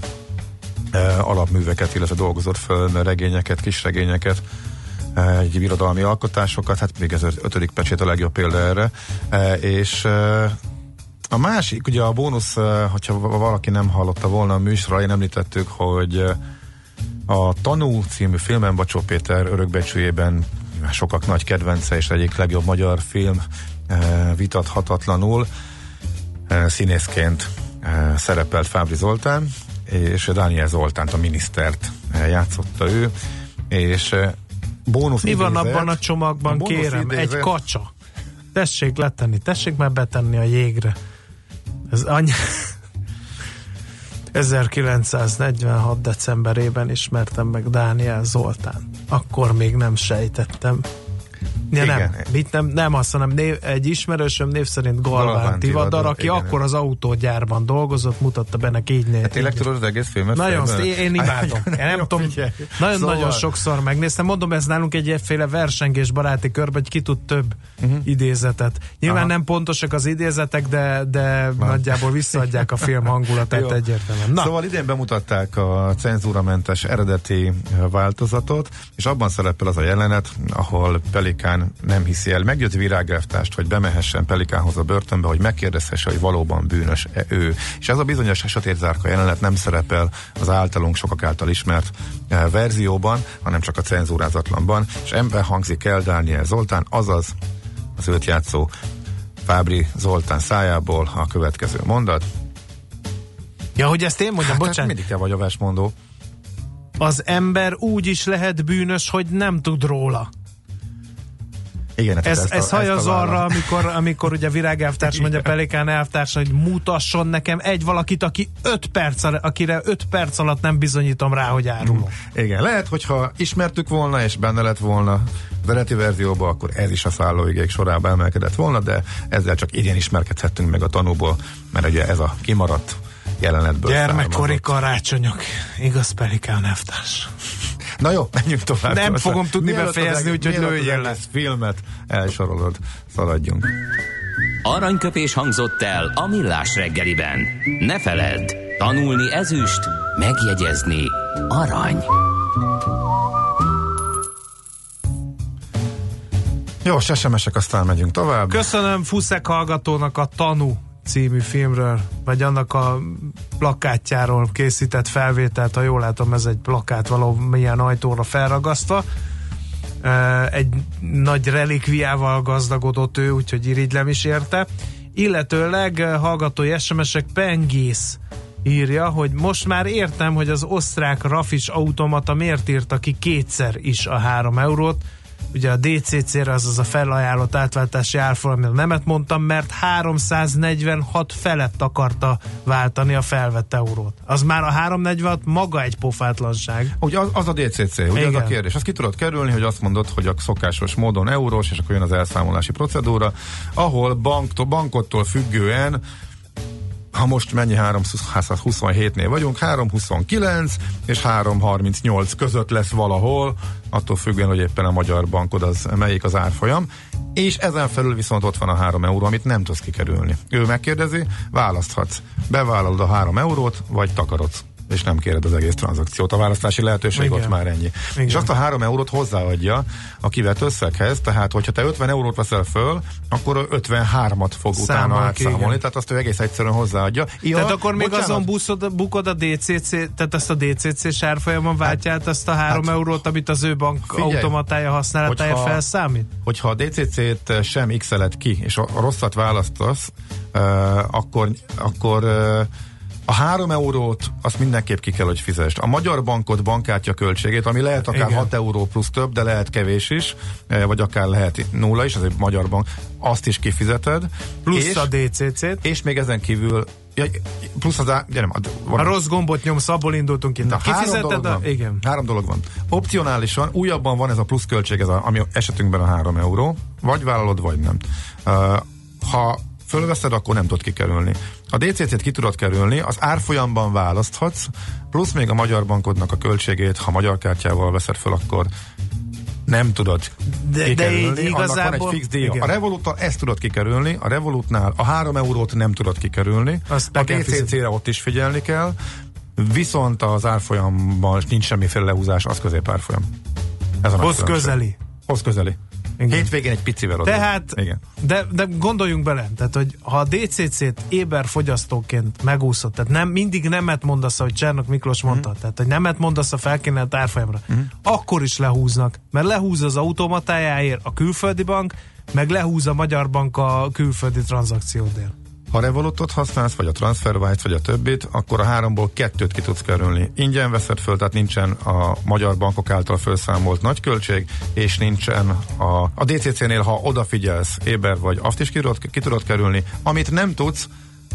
alapműveket, illetve dolgozott föl regényeket, kisregényeket, egy birodalmi alkotásokat, hát még ez ötödik pecsét a legjobb példa erre, Eh, és eh, a másik, ugye a bónusz, eh, hogyha valaki nem hallotta volna a műsorra, én említettük, hogy a Tanú című filmen Bacsó Péter örökbecsőjében sokak nagy kedvence és egyik legjobb magyar film vitathatatlanul színészként szerepelt Fábri Zoltán, és Dániel Zoltánt, a minisztert játszotta ő, és bónusz Mi van abban a csomagban, a kérem? idézet- Egy kacsa. Tessék letenni, tessék már betenni a jégre. Ez annyi... 1946. decemberében ismertem meg Dániel Zoltán. Akkor még nem sejtettem. Ja, Igen. nem, mit nem, nem azt, hanem név, egy ismerősöm név szerint Galván, Galván Tivadar, aki igen. akkor az autógyárban dolgozott, mutatta benne így néz. Hát tényleg tudod az egész filmet? Nagyon, fejből? én, én imádom. Én nem Jó, tudom, nagyon-nagyon Szóval- sokszor megnéztem. Mondom, ez nálunk egy egyféle versengés baráti körben, hogy ki tud több uh-huh. idézetet. Nyilván Aha. nem pontosak az idézetek, de, de nagyjából visszaadják a film hangulatát egyértelműen. Na, Szóval idén bemutatták a cenzúramentes eredeti változatot, és abban szerepel az a jelenet, ahol Pelikán nem hiszi el, megjött virágreftást, hogy bemehessen Pelikánhoz a börtönbe, hogy megkérdezhesse, hogy valóban bűnös-e ő. És ez a bizonyos sötétzárka jelenet nem szerepel az általunk sokak által ismert ö, verzióban, hanem csak a cenzúrázatlanban, és ember hangzik el Dániel Zoltán, azaz az őt játszó Fábri Zoltán szájából a következő mondat. ja, hogy ezt én mondjam, Hát, bocsánat. mindig te vagy a versmondó. Az ember úgy is lehet bűnös, hogy nem tud róla. Igen, hát Ez, a- ez hajaz ezt a arra, amikor, amikor ugye virágelvtárs mondja Pelikán elvtárs, hogy mutasson nekem egy valakit, aki öt perc, al- akire öt perc alatt nem bizonyítom rá, hogy árulom. Igen, lehet, hogyha ismertük volna, és benne lett volna az eredeti verzióban, akkor ez is a szállóigék sorába emelkedett volna, de ezzel csak idén ismerkedhettünk meg a tanúból, mert ugye ez a kimaradt jelenetből Gyermekkori származott. karácsonyok. Igaz, Pelikán elvtárs. Na jó, menjünk tovább. Nem Most fogom tudni mielőtt befejezni, úgyhogy lőjél le. filmet elsorolod, szaladjunk. Aranyköpés hangzott el a millás reggeliben. Ne feledd, tanulni ezüst, megjegyezni arany. Jó, SMS-ek, aztán megyünk tovább. Köszönöm Fuszek hallgatónak a Tanú című filmről, vagy annak a plakátjáról készített felvételt, ha jól látom, ez egy plakát valamilyen ajtóra felragasztva. Egy nagy relikviával gazdagodott ő, úgyhogy irigylem is érte. Illetőleg hallgatói SMS-ek Pengész írja, hogy most már értem, hogy az osztrák Rafis automata miért írta ki kétszer is a 3 eurót, ugye a DCC-re, azaz a felajánlott átváltási árfolyamra nemet mondtam, mert 346 felett akarta váltani a felvett eurót. Az már a 346 maga egy pofátlanság. Ugye az, az a DCC, ugye ez a Igen. kérdés. Azt ki tudod kerülni, hogy azt mondod, hogy a szokásos módon eurós, és akkor jön az elszámolási procedúra, ahol banktól, bankottól függően ha most mennyi 327-nél vagyunk, 329 és 338 között lesz valahol, attól függően, hogy éppen a magyar bankod az melyik az árfolyam, és ezen felül viszont ott van a 3 euró, amit nem tudsz kikerülni. Ő megkérdezi, választhatsz. Bevállalod a 3 eurót, vagy takarodsz és nem kéred az egész tranzakciót. A választási lehetőség Igen. ott már ennyi. Igen. És azt a 3 eurót hozzáadja a kivett összeghez, tehát hogyha te 50 eurót veszel föl, akkor 53-at fog utána Számol átszámolni, igen. tehát azt ő egész egyszerűen hozzáadja. Ja, tehát akkor még bocsánat, azon buszod, bukod a DCC, tehát ezt a DCC sárfolyamon váltja át azt a 3 hát- eurót, amit az ő bank Figyelj, automatája használatája hogyha- felszámít? hogyha a DCC-t sem x ki, és a a rosszat választasz, uh, akkor, akkor uh, a három eurót azt mindenképp ki kell, hogy fizest. A magyar bankot bankkártya költségét, ami lehet akár Igen. 6 euró plusz több, de lehet kevés is, eh, vagy akár lehet nulla is, ez egy magyar bank, azt is kifizeted. Plusz és, a DCC-t. és még ezen kívül ja, plusz az á, ja, nem, van, A rossz gombot nyomsz, abból indultunk ki. Na, három Kifizeted dolog, a... van. Igen. három dolog van. Opcionálisan újabban van ez a pluszköltség, ez a, ami esetünkben a három euró, vagy vállalod, vagy nem. Uh, ha fölveszed, akkor nem tudod kikerülni. A DCC-t ki tudod kerülni, az árfolyamban választhatsz, plusz még a magyar bankodnak a költségét, ha magyar kártyával veszed föl, akkor nem tudod De- de kikerülni. így Annak van egy igazából- fix díja. igen. A Revoluttal ezt tudod kikerülni, a Revolutnál a 3 eurót nem tudod kikerülni, Azt a. DCC-re ott is figyelni kell, viszont az árfolyamban nincs semmiféle lehúzás, az középárfolyam. Ez a Hoz közeli. Hoz közeli. Igen. Hétvégén egy picivel oda. Tehát, Igen. de, de gondoljunk bele, tehát, hogy ha a DCC-t éber fogyasztóként megúszod, tehát nem, mindig nemet mondasz, ahogy Csernok Miklós mondta, Mhm. tehát, hogy nemet mondasz a felkínált árfolyamra, akkor is lehúznak, mert lehúz az automatájáért a külföldi bank, meg lehúz a magyar bank a külföldi tranzakciódért. Ha Revolutot használsz, vagy a TransferWise, vagy a többit, akkor a háromból kettőt ki tudsz kerülni. Ingyen veszed föl, tehát nincsen a magyar bankok által felszámolt nagy költség, és nincsen a, a DCC-nél, ha odafigyelsz, éber vagy, azt is ki tudod, ki tudod kerülni. Amit nem tudsz,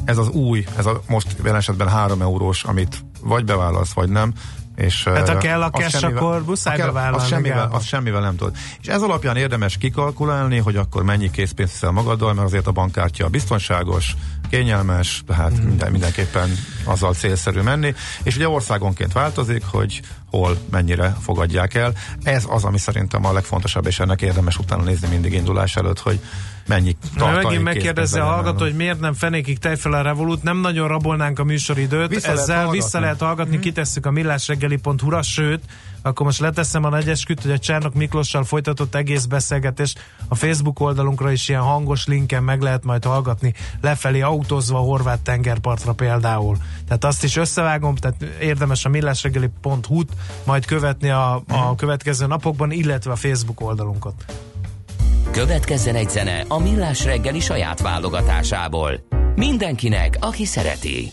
ez az új, ez a most jelen esetben 3 eurós, amit vagy bevállalsz, vagy nem, és, hát ha kell a cash, akkor muszáj bevállalni. Az semmivel, az semmivel nem tud. És ez alapján érdemes kikalkulálni, hogy akkor mennyi készpénzt hiszel magaddal, mert azért a bankkártya biztonságos, kényelmes, tehát mm. minden, mindenképpen azzal célszerű menni. És ugye országonként változik, hogy hol mennyire fogadják el. Ez az, ami szerintem a legfontosabb, és ennek érdemes utána nézni mindig indulás előtt, hogy mennyi tartalék Megint megkérdezze a hallgató, hogy miért nem fenékig tejfel a Revolut, nem nagyon rabolnánk a műsoridőt, vissza ezzel lehet vissza lehet hallgatni, mm. kitesszük a millásreggeli.hu-ra, sőt, akkor most leteszem a negyesküt, hogy a Csernok Miklossal folytatott egész beszélgetés a Facebook oldalunkra is ilyen hangos linken meg lehet majd hallgatni, lefelé autózva a horvát tengerpartra például. Tehát azt is összevágom, tehát érdemes a millásreggeli.hu-t majd követni a, a mhm. következő napokban, illetve a Facebook oldalunkat. Következzen egy zene a Millás reggeli saját válogatásából. Mindenkinek, aki szereti.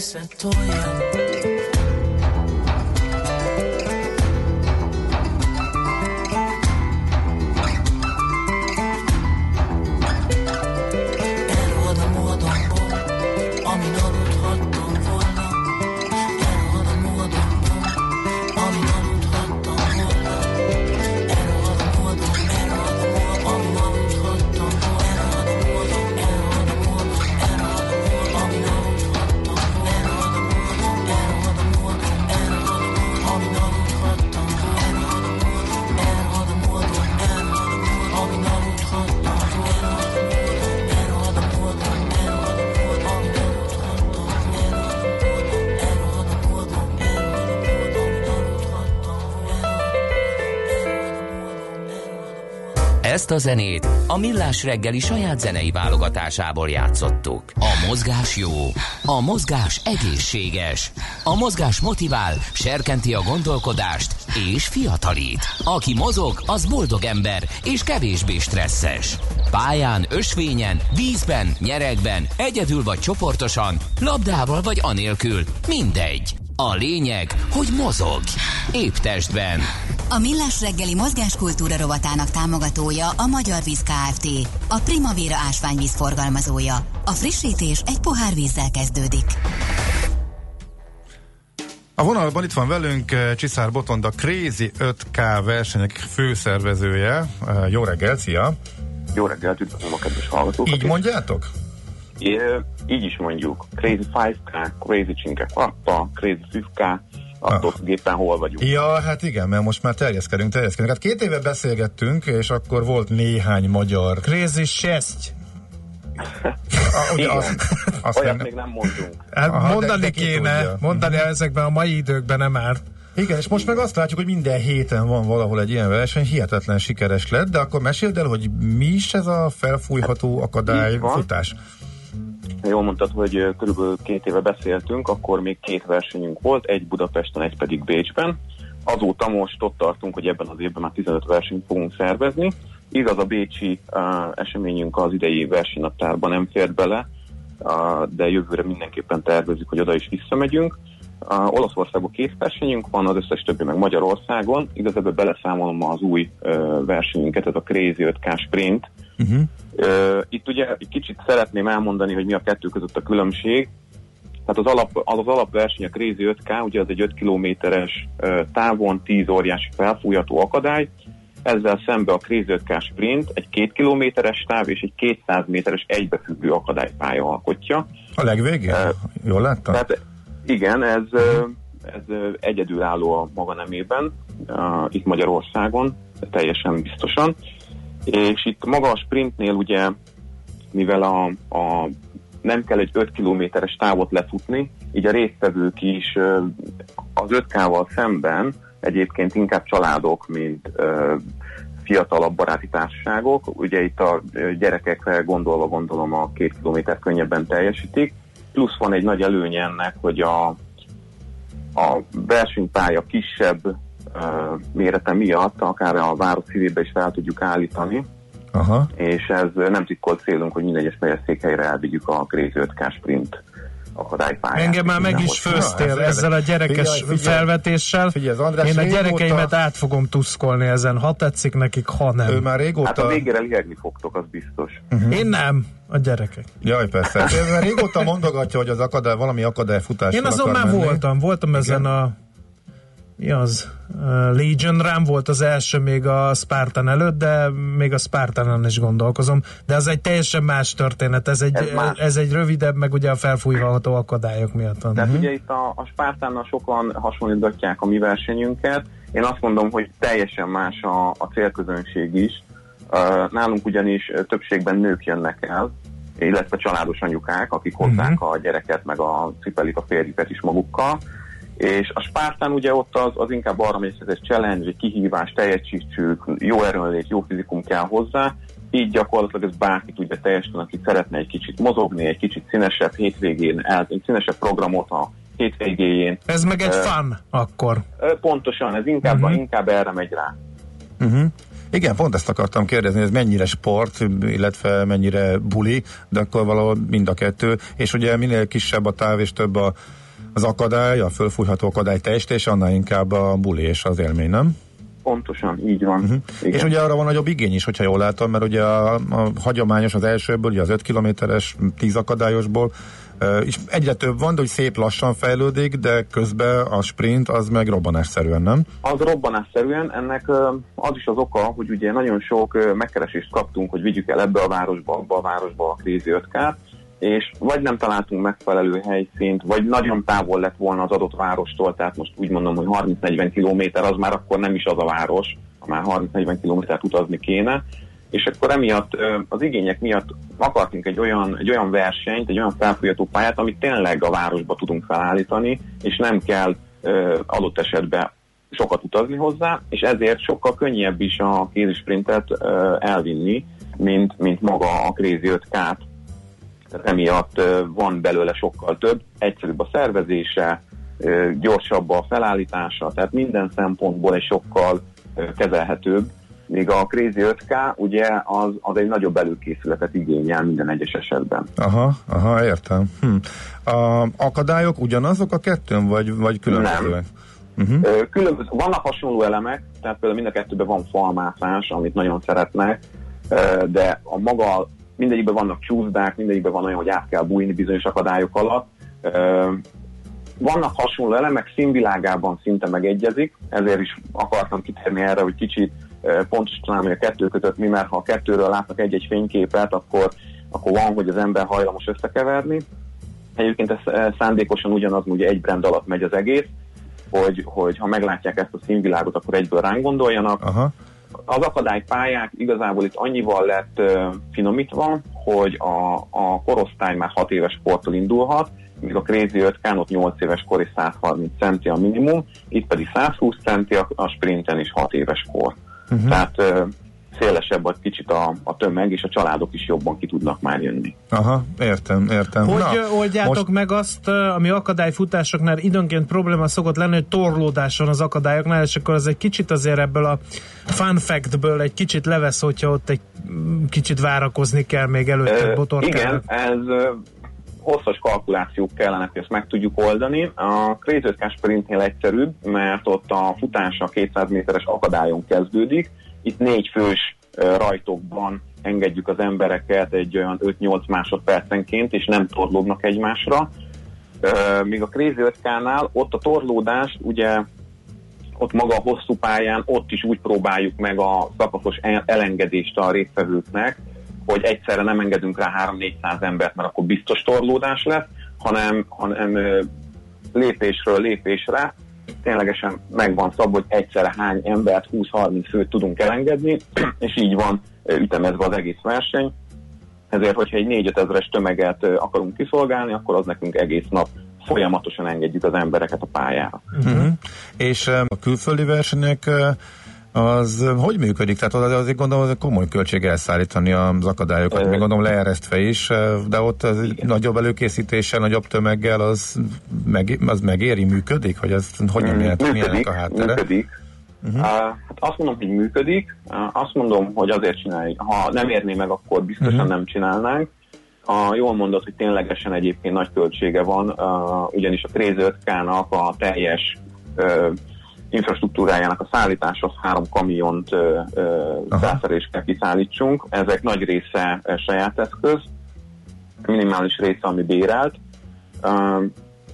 se tuyo. Ezt a zenét a Millás reggeli saját zenei válogatásából játszottuk. A mozgás jó, a mozgás egészséges, a mozgás motivál, serkenti a gondolkodást és fiatalít. Aki mozog, az boldog ember és kevésbé stresszes. Pályán, ösvényen, vízben, nyeregben, egyedül vagy csoportosan, labdával vagy anélkül, mindegy. A lényeg, hogy mozog. Épp testben. A Millás reggeli mozgáskultúra rovatának támogatója a Magyar Víz Kft. A Primavera ásványvíz forgalmazója. A frissítés egy pohár vízzel kezdődik. A vonalban itt van velünk eh, Csiszár Botond, a Crazy 5K versenyek főszervezője. Eh, jó reggel, szia! Jó reggelt, üdvözlöm a kedves hallgatókat! Így mondjátok? É, így is mondjuk. Crazy 5K, Crazy Cinque Quarta, Crazy 5K, attól éppen hol vagyunk. Ja, hát igen, mert most már terjeszkedünk, terjeszkedünk. Hát két éve beszélgettünk, és akkor volt néhány magyar. Crazy Chest. Ugye Igen. azt, azt Olyat nem, még nem mondunk. Hát Aha, de- mondani de ki kéne, tudja. mondani ezekben a mai időkben nem árt. Igen, és most meg azt látjuk, hogy minden héten van valahol egy ilyen verseny, hihetetlen sikeres lett, de akkor meséld el, hogy mi is ez a felfújható Így van. Jól mondtad, hogy körülbelül két éve beszéltünk, akkor még két versenyünk volt, egy Budapesten, egy pedig Bécsben. Azóta most ott tartunk, hogy ebben az évben már 15 versenyt fogunk szervezni. Igaz, a bécsi uh, eseményünk az idei versenynaptárban nem fért bele, uh, de jövőre mindenképpen tervezzük, hogy oda is visszamegyünk. Uh, Olaszországban két versenyünk van, az összes többi meg Magyarországon. Igazából beleszámolom az új uh, versenyünket, ez a Crazy 5K Sprint, Uh-huh. Itt ugye egy kicsit szeretném elmondani, hogy mi a kettő között a különbség. Tehát az, alap, az, az alapverseny, a Crazy 5K, ugye az egy 5 kilométeres távon 10 óriási felfújható akadály, ezzel szembe a Crazy 5K Sprint egy 2 kilométeres táv és egy 200 méteres egybefüggő akadálypálya alkotja. A legvégén? Eh, Jól láttam? Tehát igen, ez, ez egyedülálló a maga nemében, uh, itt Magyarországon, teljesen biztosan. És itt maga a sprintnél ugye, mivel a, a nem kell egy 5 kilométeres távot lefutni, így a résztvevők is az 5K-val szemben egyébként inkább családok, mint fiatalabb baráti társaságok. Ugye itt a gyerekekre gondolva gondolom a két kilométer könnyebben teljesítik. Plusz van egy nagy előnye ennek, hogy a, a versenypálya kisebb mérete miatt akár a város szívébe is fel tudjuk állítani, Aha. és ez nem titkolt célunk, hogy minden egyes megyeszékhelyre elvigyük a Crazy 5K Sprint akadálypályát. Engem már meg is főztél Na, ez ezzel a gyerekes Figyelj, figyelj. felvetéssel. Figyelj, az András Én a régóta- gyerekeimet át fogom tuszkolni ezen, ha tetszik nekik, ha nem. Ő már Hát a régóta... végére liegni fogtok, az biztos. Én nem, a gyerekek. Jaj, persze. Ő már régóta mondogatja, hogy az akadály, valami akadályfutás Én azon már voltam, voltam ezen a mi az? Uh, Legion Rám volt az első még a Spartan előtt, de még a Spartanon is gondolkozom. De az egy teljesen más történet. Ez egy, Ez más. ez egy rövidebb, meg ugye a felfújható akadályok miatt van. Tehát ugye itt a, a Spártánnal sokan hasonlítgatják a mi versenyünket. Én azt mondom, hogy teljesen más a, a célközönség is. Uh, nálunk ugyanis többségben nők jönnek el, illetve családos anyukák, akik hozzák a gyereket, meg a cipelik a férjüket is magukkal. És a Spártán ugye ott az, az inkább arra megy, hogy ez egy challenge, egy kihívás, teljesítsük, jó erőnlét, jó fizikum kell hozzá, így gyakorlatilag ez bárki tudja teljesíteni, aki szeretne egy kicsit mozogni, egy kicsit színesebb hétvégén, el, egy színesebb programot a hétvégéjén. Ez meg egy Ö, fun akkor. Pontosan, ez inkább, uh-huh. inkább erre megy rá. Uh-huh. Igen, pont ezt akartam kérdezni, ez mennyire sport, illetve mennyire buli, de akkor valahol mind a kettő, és ugye minél kisebb a táv és több a, az akadály, a fölfújható akadály teljesítés, annál inkább a buli és az élmény, nem? Pontosan, így van. Uh-huh. Igen. És ugye arra van nagyobb igény is, hogyha jól látom, mert ugye a, a hagyományos az elsőből, ugye az 5 kilométeres, 10 akadályosból, és egyre több van, de hogy szép lassan fejlődik, de közben a sprint az meg robbanásszerűen, nem? Az robbanásszerűen, ennek az is az oka, hogy ugye nagyon sok megkeresést kaptunk, hogy vigyük el ebbe a városba, abba a városba a Crazy 5 és vagy nem találtunk megfelelő helyszínt, vagy nagyon távol lett volna az adott várostól, tehát most úgy mondom, hogy 30-40 kilométer az már akkor nem is az a város, ha már 30-40 kilométert utazni kéne, és akkor emiatt az igények miatt akartunk egy olyan, egy olyan versenyt, egy olyan felfújható pályát, amit tényleg a városba tudunk felállítani, és nem kell adott esetben sokat utazni hozzá, és ezért sokkal könnyebb is a kézisprintet elvinni, mint, mint maga a Crazy 5K-t. Tehát emiatt van belőle sokkal több, egyszerűbb a szervezése, gyorsabb a felállítása, tehát minden szempontból egy sokkal kezelhetőbb, míg a Crazy 5K ugye az, az egy nagyobb előkészületet igényel minden egyes esetben. Aha, aha, értem. Hm. A akadályok ugyanazok a kettőn, vagy, vagy különbözőek? Uh-huh. Különböző, vannak hasonló elemek, tehát például mind a kettőben van falmászás, amit nagyon szeretnek, de a maga, mindegyikben vannak csúszdák, mindegyikben van olyan, hogy át kell bújni bizonyos akadályok alatt. Vannak hasonló elemek, színvilágában szinte megegyezik, ezért is akartam kitérni erre, hogy kicsit hogy a kettő között mi, mert ha a kettőről látnak egy-egy fényképet, akkor, akkor van, hogy az ember hajlamos összekeverni. Egyébként ez szándékosan ugyanaz, ugye egy brand alatt megy az egész, hogy, hogy ha meglátják ezt a színvilágot, akkor egyből ránk gondoljanak. Aha. Az akadálypályák igazából itt annyival lett ö, finomítva, hogy a, a korosztály már 6 éves kortól indulhat, míg a Crazy 5 ott 8 éves kor és 130 centi a minimum, itt pedig 120 centi a, a sprinten is 6 éves kor. Uh-huh. Tehát ö, szélesebb vagy kicsit a, a tömeg, és a családok is jobban ki tudnak már jönni. Aha, értem, értem. Hogy Na, oldjátok most... meg azt, ami akadályfutásoknál időnként probléma szokott lenni, hogy torlódás van az akadályoknál, és akkor az egy kicsit azért ebből a fun factből egy kicsit levesz, hogyha ott egy kicsit várakozni kell még előtte botorkának. Igen, ez hosszas kalkulációk kellene, hogy ezt meg tudjuk oldani. A Crazy 5 sprintnél egyszerűbb, mert ott a futása 200 méteres akadályon kezdődik. Itt négy fős rajtokban engedjük az embereket egy olyan 5-8 másodpercenként, és nem torlódnak egymásra. Míg a Crazy 5K-nál ott a torlódás ugye ott maga a hosszú pályán, ott is úgy próbáljuk meg a szakaszos el- elengedést a résztvevőknek, hogy egyszerre nem engedünk rá 3-400 embert, mert akkor biztos torlódás lesz, hanem, hanem lépésről lépésre ténylegesen megvan szab, hogy egyszerre hány embert, 20-30 főt tudunk elengedni, és így van ütemezve az egész verseny. Ezért, hogyha egy 4 ezeres tömeget akarunk kiszolgálni, akkor az nekünk egész nap folyamatosan engedjük az embereket a pályára. Uh-huh. És a külföldi versenyek az hogy működik? Tehát az azért gondolom, hogy komoly költség elszállítani az akadályokat, még gondolom leeresztve is, de ott az nagyobb előkészítéssel, nagyobb tömeggel az, meg, az megéri, működik? Hogy ez hogyan milyen, milyenek a háttere? működik. Uh-huh. Uh, hát azt mondom, hogy működik, azt mondom, hogy azért csináljuk. Ha nem érné meg, akkor biztosan uh-huh. nem csinálnánk. A, jól mondod, hogy ténylegesen egyébként nagy költsége van, uh, ugyanis a Crazy 5K-nak a teljes uh, infrastruktúrájának a szállítása az három kamiont felszerelés kell kiszállítsunk. Ezek nagy része saját eszköz, minimális része, ami bérelt. Uh,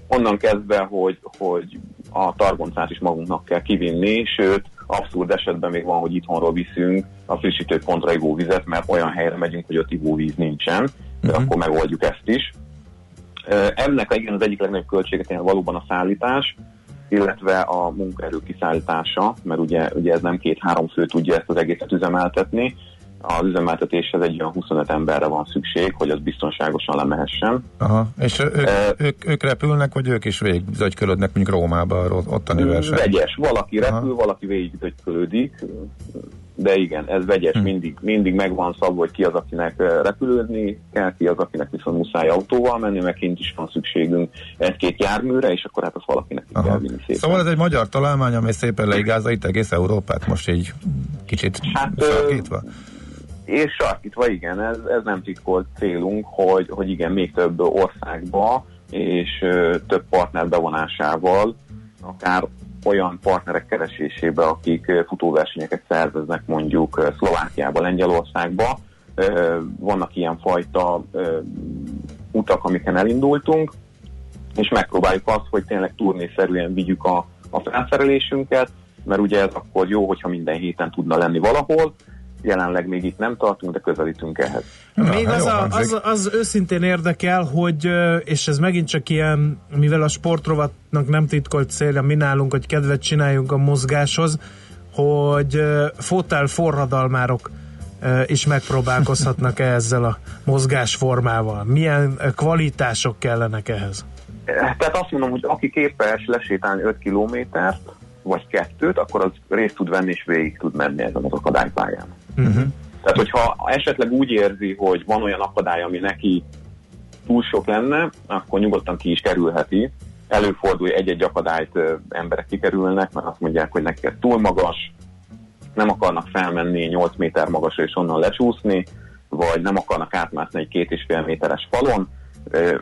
onnan kezdve, hogy, hogy a targoncát is magunknak kell kivinni, sőt, abszurd esetben még van, hogy itthonról viszünk a frissítőpontra ivóvizet, mert olyan helyre megyünk, hogy ott ivóvíz nincsen, de Mhm. akkor megoldjuk ezt is. Ö, Ennek igen az egyik legnagyobb költsége valóban a szállítás, illetve a munkaerő kiszállítása, mert ugye, ugye ez nem két-három fő tudja ezt az egészet üzemeltetni. Az üzemeltetéshez egy olyan 25 emberre van szükség, hogy az biztonságosan lemehessen. Aha. És ők, ők, ők repülnek, vagy ők is végig zögykölödnek, mondjuk Rómába, ottani verseny? Vegyes. Valaki repül, Aha. valaki végig dögykölődik, de igen, ez vegyes, Hm. mindig, mindig megvan szabva, hogy ki az, akinek eh, repülőzni kell, ki az, akinek viszont muszáj autóval menni, mert kint is van szükségünk egy-két járműre, és akkor hát azt valakinek ki kell vinni szépen. Szóval ez egy magyar találmány, amely szépen leigázza itt egész Európát, most így kicsit Hát, ö, sarkítva. És sarkítva, igen, ez, ez nem titkolt célunk, hogy, hogy igen, még több országba és több partner bevonásával, akár olyan partnerek keresésébe, akik futóversenyeket szerveznek mondjuk Szlovákiába, Lengyelországba. Vannak ilyen fajta utak, amiken elindultunk, és megpróbáljuk azt, hogy tényleg turnészerűen vigyük a, a felszerelésünket, mert ugye ez akkor jó, hogyha minden héten tudna lenni valahol, jelenleg még itt nem tartunk, de közelítünk ehhez. Még az, a, az, az őszintén érdekel, hogy, és ez megint csak ilyen, mivel a sportrovatnak nem titkolt célja, mi nálunk, hogy kedvet csináljunk a mozgáshoz, hogy fotel forradalmárok is megpróbálkozhatnak -e ezzel a mozgásformával. Milyen kvalitások kellenek ehhez? Tehát azt mondom, hogy aki képes lesétálni 5 kilométert, vagy kettőt, akkor az részt tud venni és végig tud menni ezen az akadálypályán. Uh-huh. Tehát, hogyha esetleg úgy érzi, hogy van olyan akadály, ami neki túl sok lenne, akkor nyugodtan ki is kerülheti. Előfordul, egy-egy akadályt emberek kikerülnek, mert azt mondják, hogy neki ez túl magas, nem akarnak felmenni 8 méter magasra és onnan lecsúszni, vagy nem akarnak átmászni egy két és fél méteres falon,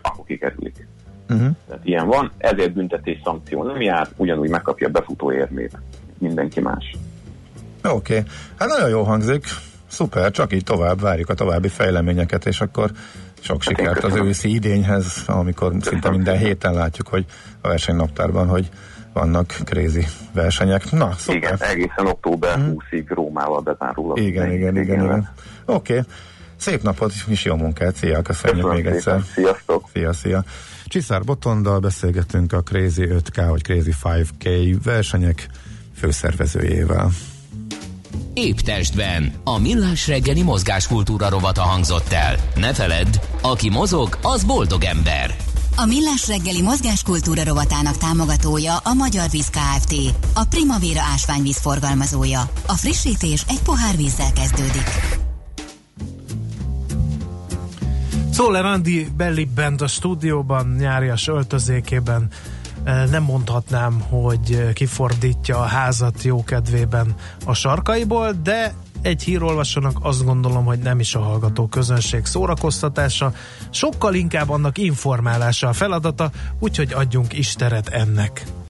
akkor kikerülik. Uh-huh. Tehát ilyen van, ezért büntetés szankció nem jár, ugyanúgy megkapja a befutó érmét mindenki más. Oké, okay. hát nagyon jó hangzik. Szuper, csak így tovább várjuk a további fejleményeket, és akkor sok sikert az őszi idényhez, amikor szinte minden héten látjuk, hogy a versenynaptárban, hogy vannak krézi versenyek. Na, szuper. Igen, egészen október 20-ig Rómával bezárul. a Igen, igen, igen, igen. Oké. Okay. szép napot és jó munkát, szia, köszönjük Köszönöm még egyszer. szépen. Sziasztok! Szia, szia. Csiszár Botondal beszélgetünk a Crazy 5K vagy Crazy 5K versenyek főszervezőjével. Épp testben. A millás reggeli mozgáskultúra rovata hangzott el. Ne feledd, aki mozog, az boldog ember. A Millás reggeli mozgáskultúra rovatának támogatója a Magyar Víz Kft. A Primavera ásványvíz forgalmazója. A frissítés egy pohár vízzel kezdődik. Szóler Andi bellibbent a stúdióban, nyárias öltözékében. Nem mondhatnám, hogy kifordítja a házat jókedvében a sarkaiból, de egy hírolvasónak azt gondolom, hogy nem is a hallgató közönség szórakoztatása, sokkal inkább annak informálása a feladata, úgyhogy adjunk is teret ennek.